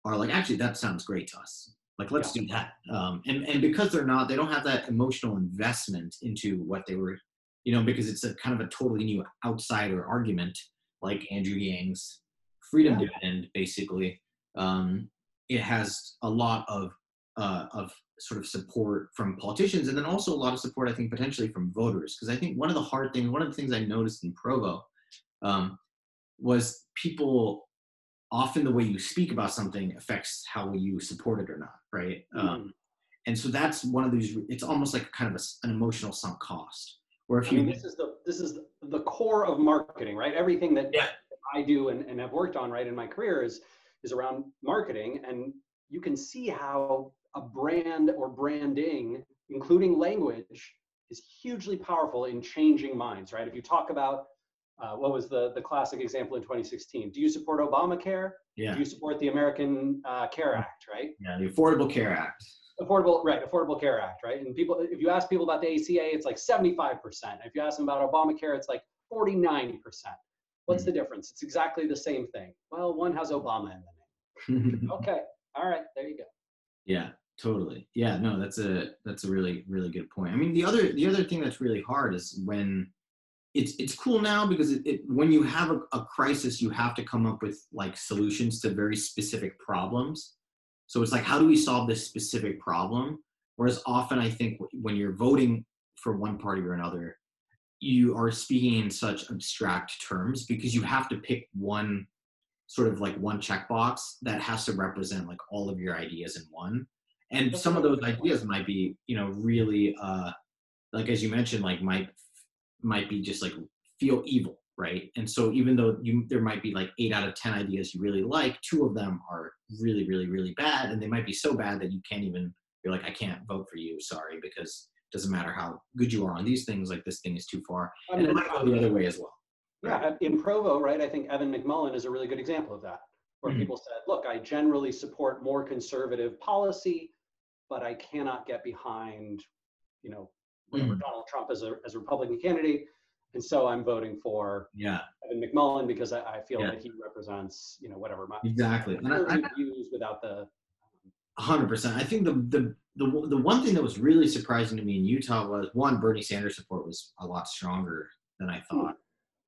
are like actually that sounds great to us like let's yeah. do that um, and and because they're not they don't have that emotional investment into what they were you know, because it's a kind of a totally new outsider argument, like Andrew Yang's freedom yeah. dividend, basically. Um, it has a lot of uh, of sort of support from politicians, and then also a lot of support, I think, potentially from voters. Because I think one of the hard things, one of the things I noticed in Provo, um, was people often the way you speak about something affects how you support it or not, right? Mm. Um, and so that's one of these. It's almost like kind of a, an emotional sunk cost where if I you mean, this is the this is the core of marketing, right? Everything that yeah. I do and, and have worked on right in my career is is around marketing, and you can see how a brand or branding, including language, is hugely powerful in changing minds, right? If you talk about uh, what was the the classic example in 2016? Do you support Obamacare? Yeah. Do you support the American uh, Care Act, right? Yeah, the Affordable Care Act. Affordable right affordable care act right? And people if you ask people about the aca it's like 75% if you ask them about obamacare it's like 49% what's mm the difference? It's exactly the same thing. Well one has obama in the name. Okay all right there you go. Yeah totally yeah no that's a that's a really really good point i mean the other the other thing that's really hard is when it's it's cool now because it, it when you have a, a crisis you have to come up with like solutions to very specific problems so it's like, how do we solve this specific problem? Whereas often I think when you're voting for one party or another, you are speaking in such abstract terms because you have to pick one sort of like one checkbox that has to represent like all of your ideas in one. And some of those ideas might be, you know, really uh like as you mentioned, like might might be just like feel evil right? And so even though you there might be like eight out of ten ideas you really like, two of them are really, really, really bad, and they might be so bad that you can't even you're like, I can't vote for you, sorry, because it doesn't matter how good you are on these things, like this thing is too far. And it might go the other way as well. Yeah, in Provo, right? I think Evan McMullin is a really good example of that, where mm-hmm. people said, look, I generally support more conservative policy, but I cannot get behind, you know, whatever mm-hmm. Donald Trump as a as a Republican candidate and so I'm voting for yeah Evan McMullin because I, I feel yeah. that he represents you know whatever my exactly and views without the. Hundred percent. I think the, the the the one thing that was really surprising to me in Utah was one Bernie Sanders support was a lot stronger than I hmm. thought,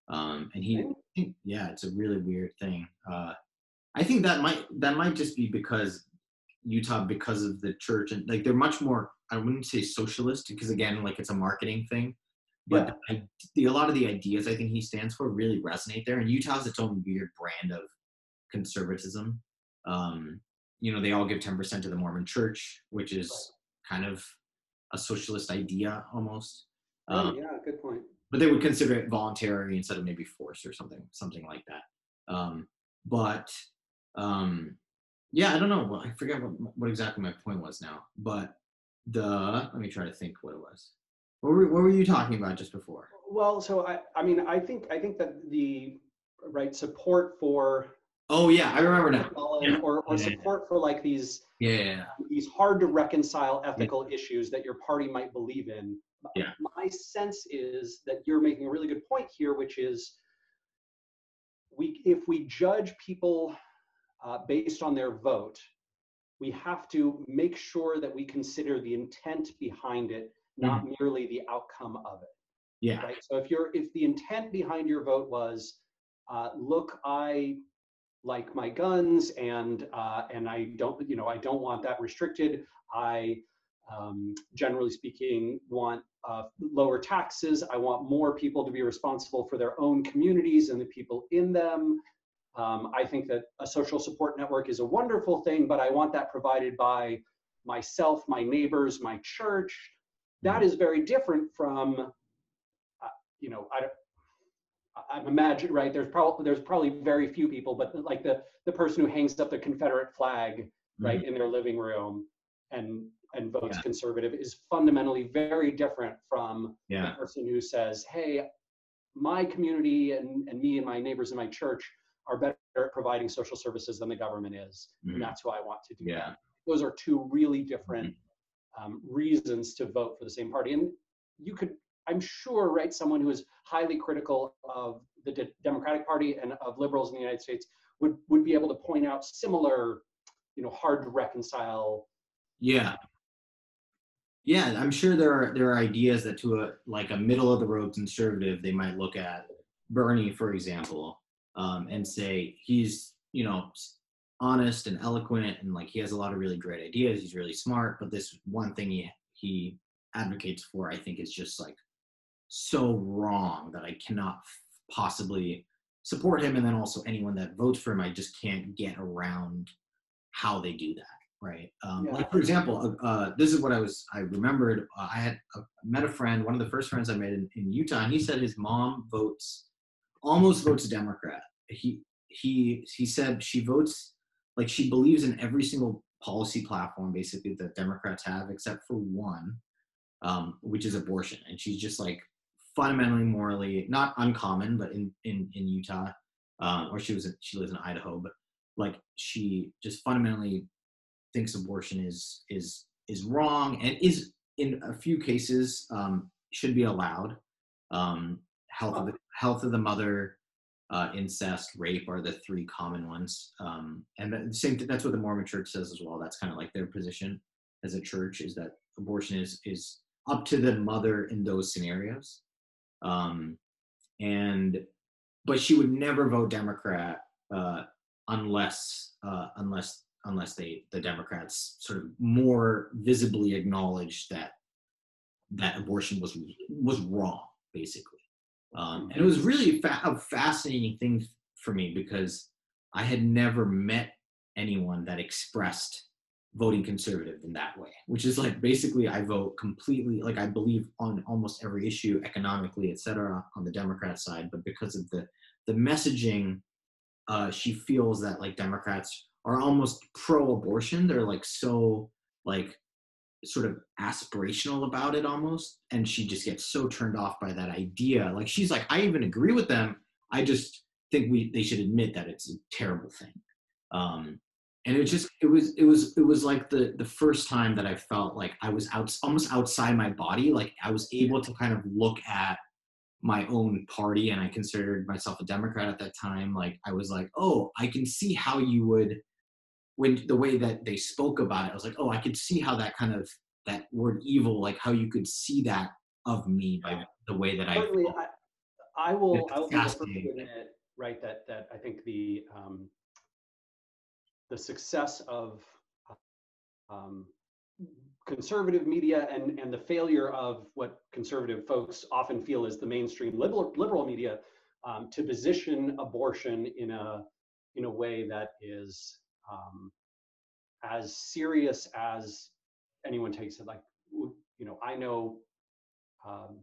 um, and he think, yeah it's a really weird thing. Uh, I think that might that might just be because Utah because of the church and like they're much more I wouldn't say socialist because again like it's a marketing thing but yeah. I, the, a lot of the ideas I think he stands for really resonate there. And Utah's its own weird brand of conservatism. Um, you know, they all give 10% to the Mormon church, which is kind of a socialist idea almost. Um, oh, yeah, good point. But they would consider it voluntary instead of maybe force or something, something like that. Um, but um, yeah, I don't know. I forget what, what exactly my point was now. But the let me try to think what it was. What were, what were you talking about just before? Well, so I, I mean, I think I think that the right support for Oh yeah, I remember now. Yeah. Or, or yeah. support for like these yeah these hard to reconcile ethical yeah. issues that your party might believe in. Yeah. My sense is that you're making a really good point here, which is we if we judge people uh, based on their vote, we have to make sure that we consider the intent behind it, not mm-hmm. merely the outcome of it. Yeah. Right. So if you're if the intent behind your vote was, uh, look, I like my guns and uh, and I don't you know I don't want that restricted. I um, generally speaking want uh, lower taxes. I want more people to be responsible for their own communities and the people in them. Um, I think that a social support network is a wonderful thing, but I want that provided by myself, my neighbors, my church. That mm-hmm. very different from, uh, you know, I, I'm imagining, right? There's probably there's probably very few people, but like the the person who hangs up the Confederate flag, right, mm-hmm. in their living room and and votes yeah. conservative is fundamentally very different from yeah. the person who says, "Hey, my community and and me and my neighbors in my church are better at providing social services than the government is, mm-hmm. and that's who I want to do." Yeah. That. Those are two really different mm-hmm. um, reasons to vote for the same party, and you could I'm sure, right, someone who is highly critical of the De- Democratic Party and of liberals in the United States would would be able to point out similar, you know, hard to reconcile. Yeah. Yeah, I'm sure there are there are ideas that to a like a middle of the road conservative they might look at Bernie, for example, um, and say he's you know honest and eloquent and like he has a lot of really great ideas. He's really smart, but this one thing he he advocates for, I think, is just like so wrong that I cannot possibly support him. And then also anyone that votes for him, I just can't get around how they do that. Right. Um, yeah. Like for example, uh, uh, this is what I was. I remembered. Uh, I had uh, met a friend, one of the first friends I made in, in Utah, and he said his mom votes, almost votes Democrat. He he he said she votes like she believes in every single policy platform basically that Democrats have, except for one, um, which is abortion. And she's just like fundamentally morally not uncommon, but in in in Utah, um, or she was in, she lives in Idaho, but like she just fundamentally thinks abortion is is is wrong and is in a few cases um, should be allowed. Um, health of the health of the mother, uh, incest, rape are the three common ones. Um, and the same that's what the Mormon Church says as well. That's kind of like their position as a church is that abortion is is up to the mother in those scenarios. Um, and but she would never vote Democrat uh, unless uh, unless unless they the Democrats sort of more visibly acknowledged that that abortion was was wrong, basically. Um, and it was really fa- a fascinating thing for me because I had never met anyone that expressed voting conservative in that way, which is like basically I vote completely like I believe on almost every issue economically, et cetera, on the Democrat side, but because of the the messaging, uh, she feels that like Democrats are almost pro-abortion. They're like so like sort of aspirational about it almost, and she just gets so turned off by that idea. Like she's like, I even agree with them. I just think we they should admit that it's a terrible thing. Um, and it just it was it was it was like the the first time that i felt like i was out almost outside my body like i was able to kind of look at my own party and i considered myself a democrat at that time like i was like oh i can see how you would when the way that they spoke about it i was like oh i could see how that kind of that word evil like how you could see that of me by the way that Certainly, I, I, I will i will be the right that that i think the um the success of um, conservative media and, and the failure of what conservative folks often feel is the mainstream liberal, liberal media um, to position abortion in a in a way that is um, as serious as anyone takes it. Like, you know, I know um,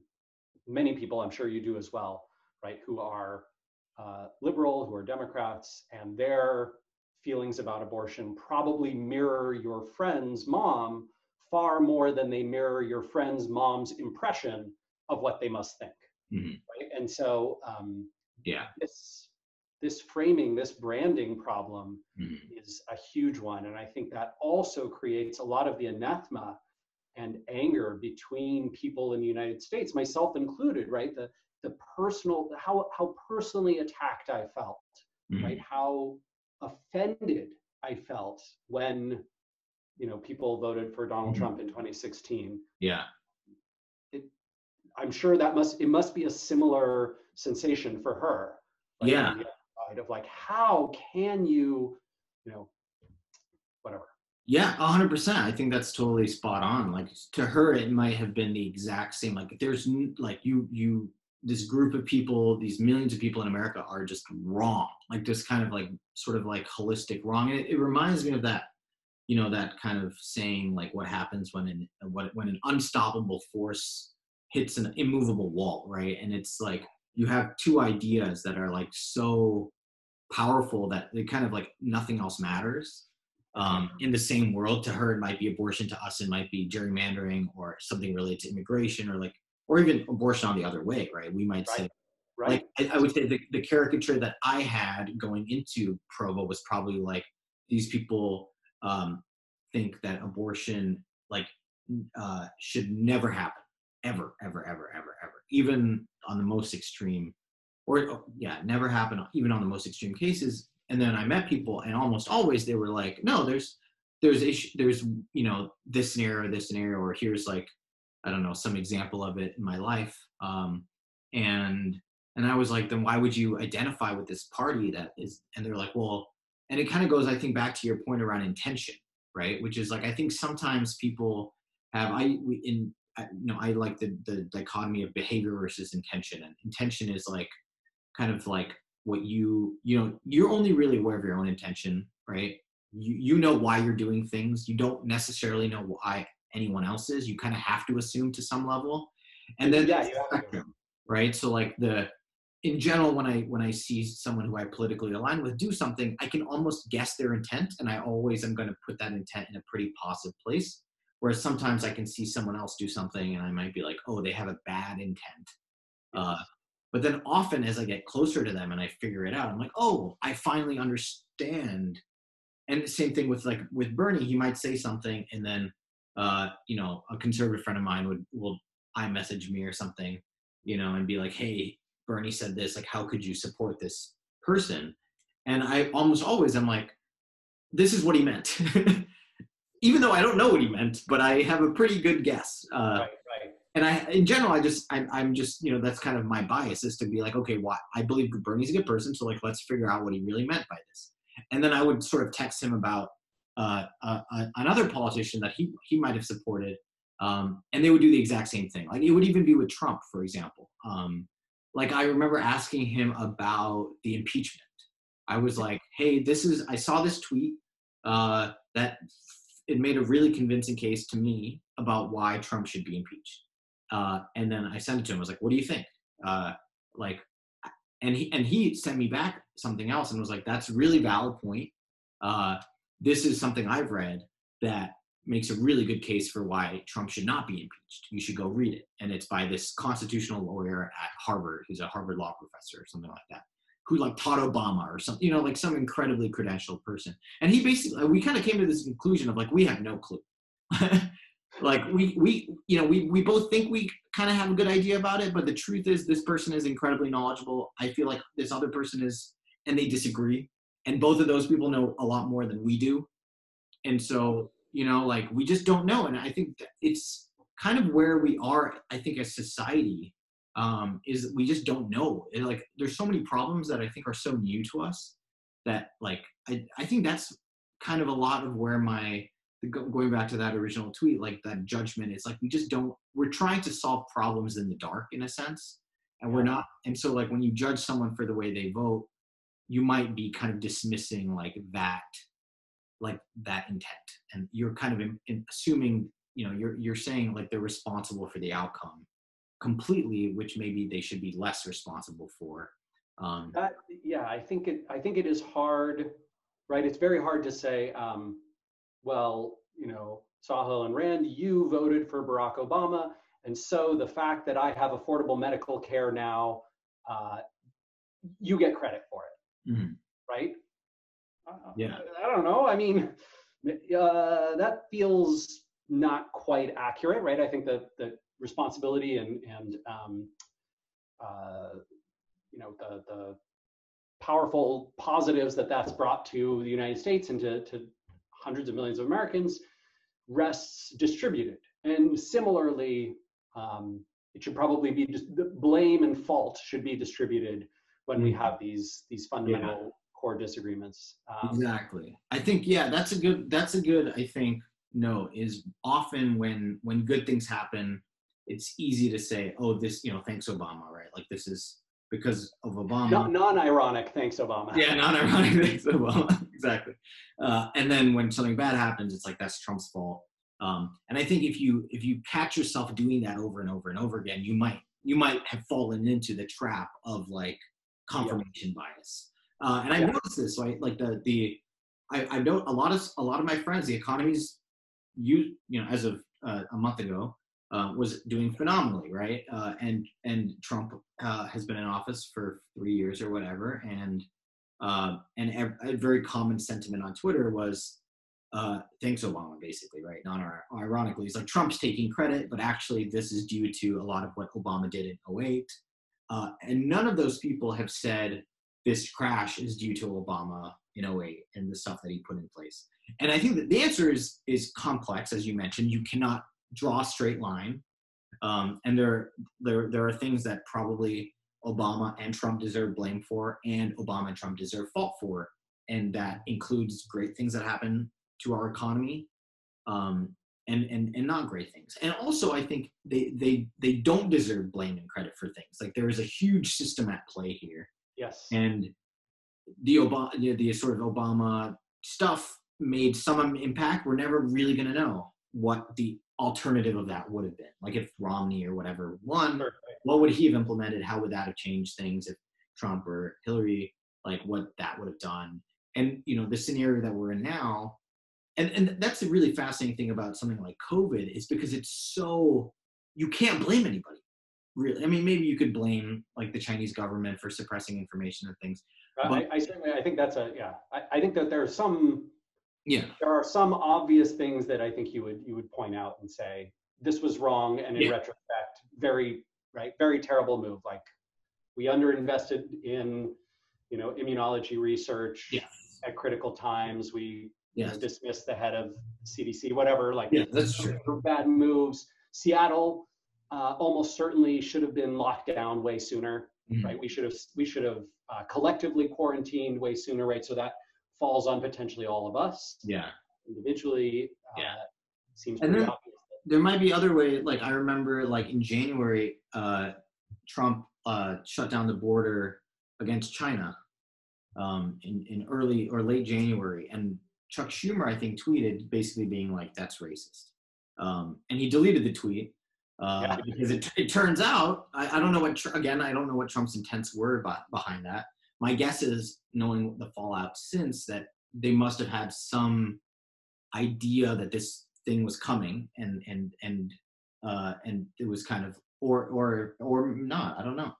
many people, I'm sure you do as well, right, who are uh, liberal, who are Democrats, and their feelings about abortion probably mirror your friend's mom far more than they mirror your friend's mom's impression of what they must think. Mm-hmm. Right? And so, um, yeah, this this framing, this branding problem mm-hmm. is a huge one, and I think that also creates a lot of the anathema and anger between people in the United States, myself included. Right? The the personal how how personally attacked I felt. Mm-hmm. Right? How offended I felt when you know people voted for Donald mm-hmm. Trump in 2016. Yeah. It, I'm sure that must it must be a similar sensation for her. Like, yeah. Of like, how can you, you know, whatever. Yeah, hundred percent. I think that's totally spot on. Like to her, it might have been the exact same. Like there's like you you this group of people, these millions of people in America are just wrong. Like just kind of like sort of like holistic wrong. And it, it reminds me of that you know that kind of saying like what happens when an what when an unstoppable force hits an immovable wall right and it's like you have two ideas that are like so powerful that they kind of like nothing else matters. Um, in the same world to her it might be abortion to us it might be gerrymandering or something related to immigration or like or even abortion on the other way right? We might right. say right. Like I, I would say the, the caricature that i had going into provo was probably like these people um, think that abortion like uh, should never happen. Ever ever ever ever ever. Even on the most extreme or yeah never happen even on the most extreme cases. And then i met people and almost always they were like no there's there's issue there's you know this scenario this scenario or here's like i don't know some example of it in my life. Um and and i was like then why would you identify with this party that is and they're like well and it kind of goes i think back to your point around intention right? Which is like i think sometimes people have i in you know i like the the dichotomy of behavior versus intention and intention is like kind of like what you you know you're only really aware of your own intention right? You you know why you're doing things. You don't necessarily know why anyone else is. You kind of have to assume to some level. And then yeah, spectrum, right? So like the in general when i when i see someone who i politically align with do something i can almost guess their intent and i always am going to put that intent in a pretty positive place. Whereas sometimes i can see someone else do something and i might be like oh they have a bad intent. Uh, but then often as i get closer to them and i figure it out i'm like oh i finally understand and the same thing with like with bernie he might say something and then uh, you know a conservative friend of mine would will i message me or something you know and be like hey Bernie said this, like, how could you support this person? And I almost always I'm like, this is what he meant. Even though I don't know what he meant, but I have a pretty good guess. Uh, right. And I, in general, I just, I'm, I'm just, you know, that's kind of my bias is to be like, okay, why? I believe Bernie's a good person, so like, let's figure out what he really meant by this. And then I would sort of text him about uh, uh, uh another politician that he he might have supported, um, and they would do the exact same thing. Like it would even be with Trump, for example. Um, like I remember asking him about the impeachment. I was like, "Hey, this is I saw this tweet uh, that it made a really convincing case to me about why Trump should be impeached." Uh, and then I sent it to him. I was like, "What do you think?" Uh, like, and he and he sent me back something else and was like, "That's a really valid point. Uh, this is something I've read that makes a really good case for why Trump should not be impeached. You should go read it. And it's by this constitutional lawyer at Harvard, who's a Harvard law professor or something like that, who like taught Obama or something, you know, like some incredibly credentialed person. And he basically, we kind of came to this conclusion of like, we have no clue. like we, we, you know, we, we both think we kind of have a good idea about it, but the truth is this person is incredibly knowledgeable. I feel like this other person is, and they disagree. And both of those people know a lot more than we do. And so you know like we just don't know and i think it's kind of where we are i think as society um, is we just don't know and like there's so many problems that i think are so new to us that like i, I think that's kind of a lot of where my going back to that original tweet like that judgment is like we just don't we're trying to solve problems in the dark in a sense and we're not and so like when you judge someone for the way they vote you might be kind of dismissing like that like that intent and you're kind of in, in assuming you know you're you're saying like they're responsible for the outcome completely which maybe they should be less responsible for um. That, yeah i think it i think it is hard right? It's very hard to say um well you know Sahil and Rand, you voted for Barack Obama, and so the fact that I have affordable medical care now, uh, you get credit for it, mm-hmm. right? Yeah. I, I don't know. I mean, uh, that feels not quite accurate, right? I think that the responsibility and and um, uh, you know the the powerful positives that that's brought to the United States and to, to hundreds of millions of Americans rests distributed. And similarly, um, it should probably be just the blame and fault should be distributed when we mm-hmm. have these these fundamental yeah. core disagreements. Um, exactly. I think yeah, that's a good that's a good I think no is often when when good things happen, it's easy to say, oh, this you know, thanks Obama, right? Like this is because of Obama. non-ironic, thanks Obama. Yeah, non-ironic, thanks Obama. exactly. Uh, and then when something bad happens, it's like that's Trump's fault. Um, and I think if you if you catch yourself doing that over and over and over again, you might you might have fallen into the trap of like confirmation yeah. bias. Uh, and I yeah. noticed this, right? Like the the I, I know a lot of a lot of my friends, the economy's you you know as of uh, a month ago uh, was doing phenomenally, right? Uh, and and Trump uh, has been in office for three years or whatever, and uh, and a, very common sentiment on Twitter was uh, thanks Obama, basically, right? Not ironically, it's like Trump's taking credit, but actually this is due to a lot of what Obama did in 08. Uh, and none of those people have said this crash is due to Obama in 08 and the stuff that he put in place. And I think that the answer is is complex, as you mentioned. You cannot draw a straight line. Um, and there, there, there are things that probably Obama and Trump deserve blame for, and Obama and Trump deserve fault for. And that includes great things that happen to our economy, um, and, and, and not great things. And also, I think they, they, they don't deserve blame and credit for things. Like there is a huge system at play here. Yes. And the Obama, the, the sort of Obama stuff made some impact. We're never really going to know what the alternative of that would have been. Like if Romney or whatever won, what would he have implemented? How would that have changed things if Trump or Hillary, like what that would have done? And you know, the scenario that we're in now, and, and that's a really fascinating thing about something like COVID is because it's so you can't blame anybody. Really. I mean, maybe you could blame like the Chinese government for suppressing information and things. But, I, I certainly I think that's a yeah. I, I think that there are some yeah there are some obvious things that i think you would you would point out and say this was wrong and in yeah. retrospect very right very terrible move like we underinvested in you know immunology research yes. at critical times we yes. dismissed the head of cdc whatever like yeah, that's true. bad moves seattle uh, almost certainly should have been locked down way sooner mm-hmm. right we should have we should have uh, collectively quarantined way sooner right so that falls on potentially all of us. Yeah. Individually, uh, yeah. seems and pretty there, obvious. There might be other ways. Like I remember, like in January, uh, Trump uh, shut down the border against China um, in, in early or late January, and Chuck Schumer, I think, tweeted basically being like, "That's racist," um, and he deleted the tweet. Uh, yeah. Because it, it turns out, I, I don't know what, again, I don't know what Trump's intents were behind that my guess is knowing the fallout since that they must have had some idea that this thing was coming and and and uh and it was kind of or or or not i don't know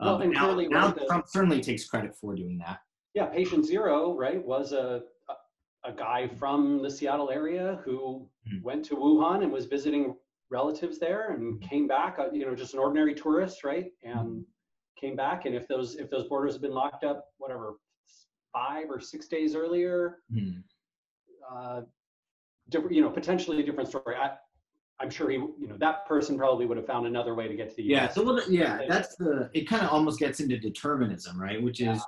well, uh, and now, clearly now the, trump certainly takes credit for doing that yeah patient zero right was a a guy from the seattle area who mm-hmm. went to wuhan and was visiting relatives there and mm-hmm. came back uh, you know just an ordinary tourist right and mm-hmm came back, and if those if those borders had been locked up, whatever, five or six days earlier, mm. uh, different, you know, potentially a different story. I, I'm sure he, you know, that person probably would have found another way to get to the US. yeah, US. So yeah, that's the. It kind of almost gets into determinism, right? Which is yeah.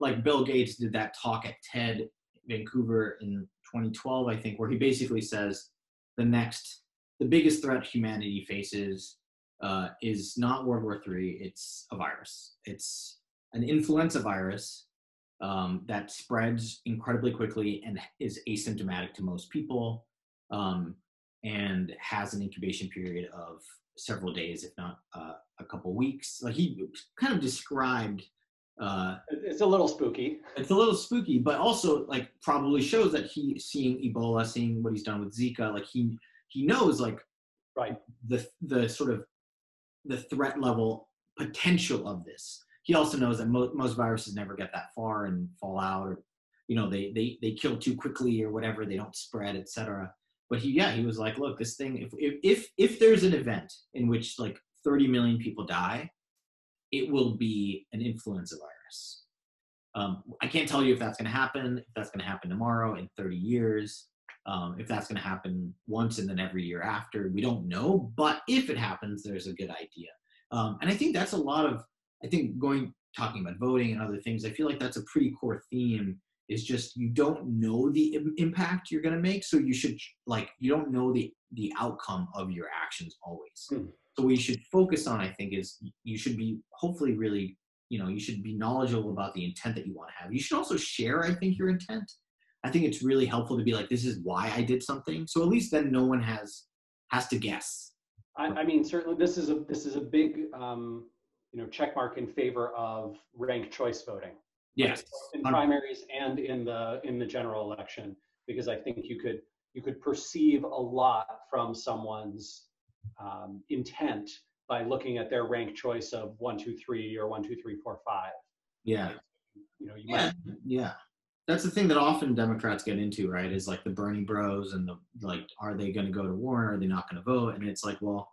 like Bill Gates did that talk at TED Vancouver in 2012, I think, where he basically says the next, the biggest threat humanity faces uh, is not World War III. It's a virus. It's an influenza virus um, that spreads incredibly quickly and is asymptomatic to most people um, and has an incubation period of several days, if not uh, a couple weeks. Like he kind of described. Uh, it's a little spooky. It's a little spooky, but also like probably shows that he seeing Ebola, seeing what he's done with Zika, like he he knows like right the the sort of the threat level potential of this. He also knows that mo- most viruses never get that far and fall out, or you know they they they kill too quickly or whatever. They don't spread, etc. But he yeah he was like, look, this thing if if if there's an event in which like 30 million people die, it will be an influenza virus. Um, I can't tell you if that's going to happen, if that's going to happen tomorrow in 30 years, um, if that's going to happen once and then every year after. We don't know, but if it happens, there's a good idea. Um, and I think that's a lot of, I think going, talking about voting and other things, I feel like that's a pretty core theme is just you don't know the Im- impact you're going to make. So you should like, you don't know the, the outcome of your actions always. Hmm. So we should focus on, I think, is you should be hopefully really, you know, you should be knowledgeable about the intent that you want to have. You should also share, I think, your intent. I think it's really helpful to be like, this is why I did something. So at least then no one has has to guess I, I mean, certainly this is a this is a big um, you know check mark in favor of ranked choice voting. Yes, in primaries and in the in the general election, because I think you could you could perceive a lot from someone's um, intent by looking at their rank choice of one, two, three, or one, two, three, four, five. Yeah. You know, you yeah, might. Yeah that's the thing that often Democrats get into, right? Is like the Bernie Bros and the like, are they going to go to war? Or are they not going to vote? And it's like, well,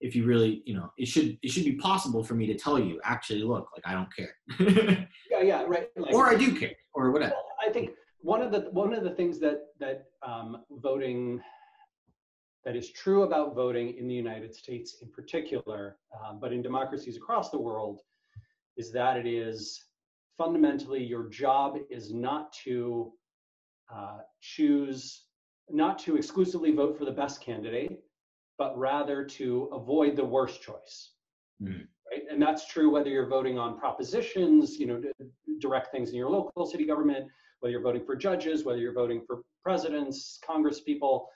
if you really, you know, it should it should be possible for me to tell you, actually, look, like I don't care. yeah, yeah, right. Like, or I do care, or whatever. Well, I think one of the one of the things that that um, voting that is true about voting in the United States in particular, um, but in democracies across the world, is that it is fundamentally your job is not to uh, choose, not to exclusively vote for the best candidate, but rather to avoid the worst choice. Mm. Right? And that's true whether you're voting on propositions, you know, direct things in your local city government, whether you're voting for judges, whether you're voting for presidents, congress people,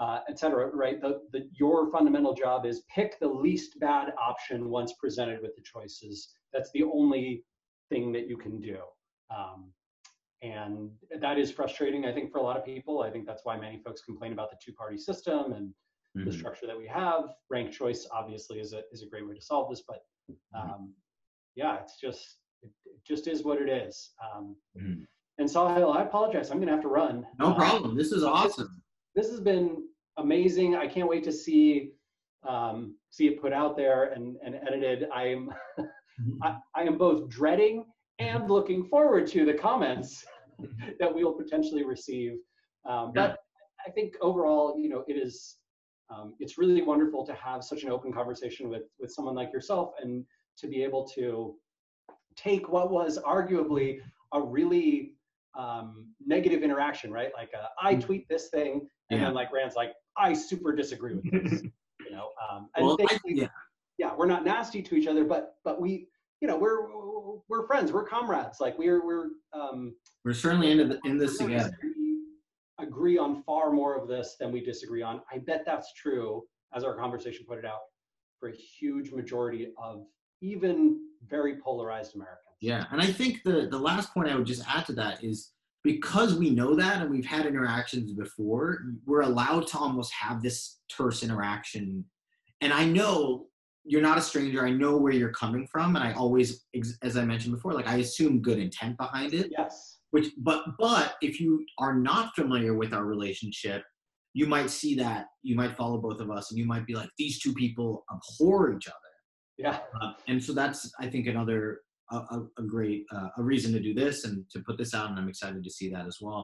uh, et cetera, right? The, the, your fundamental job is pick the least bad option once presented with the choices. That's the only thing that you can do. Um, and that is frustrating, I think, for a lot of people. I think that's why many folks complain about the two-party system and mm-hmm. the structure that we have. Ranked choice, obviously, is a is a great way to solve this, but mm-hmm. um, yeah, it's just it, it, just is what it is. Um, mm-hmm. And Sahil, I apologize. I'm going to have to run. No problem. This is awesome. This, this, has been amazing. I can't wait to see um, see it put out there and, and edited. I'm. I, I am both dreading and mm-hmm. looking forward to the comments that we will potentially receive. Um, but. I think overall, you know, it is um, it's really wonderful to have such an open conversation with with someone like yourself and to be able to take what was arguably a really um, negative interaction, right? Like uh, I mm-hmm. tweet this thing, and yeah. then like Rand's like I super disagree with this, you know. Um, and well, I, yeah yeah, we're not nasty to each other, but but we, you know, we're we're friends, we're comrades. Like we're we're um, we're certainly into the, in this together. Agree on far more of this than we disagree on. I bet that's true, as our conversation put it out, for a huge majority of even very polarized Americans. Yeah, and I think the the last point I would just add to that is because we know that and we've had interactions before, we're allowed to almost have this terse interaction. And I know you're not a stranger. I know where you're coming from, and I always, as I mentioned before, like I assume good intent behind it. Yes. Which, but but if you are not familiar with our relationship, you might see that you might follow both of us, and you might be like, these two people abhor each other. Yeah. Uh, and so that's I think another a, a, a great uh, a reason to do this and to put this out, and I'm excited to see that as well.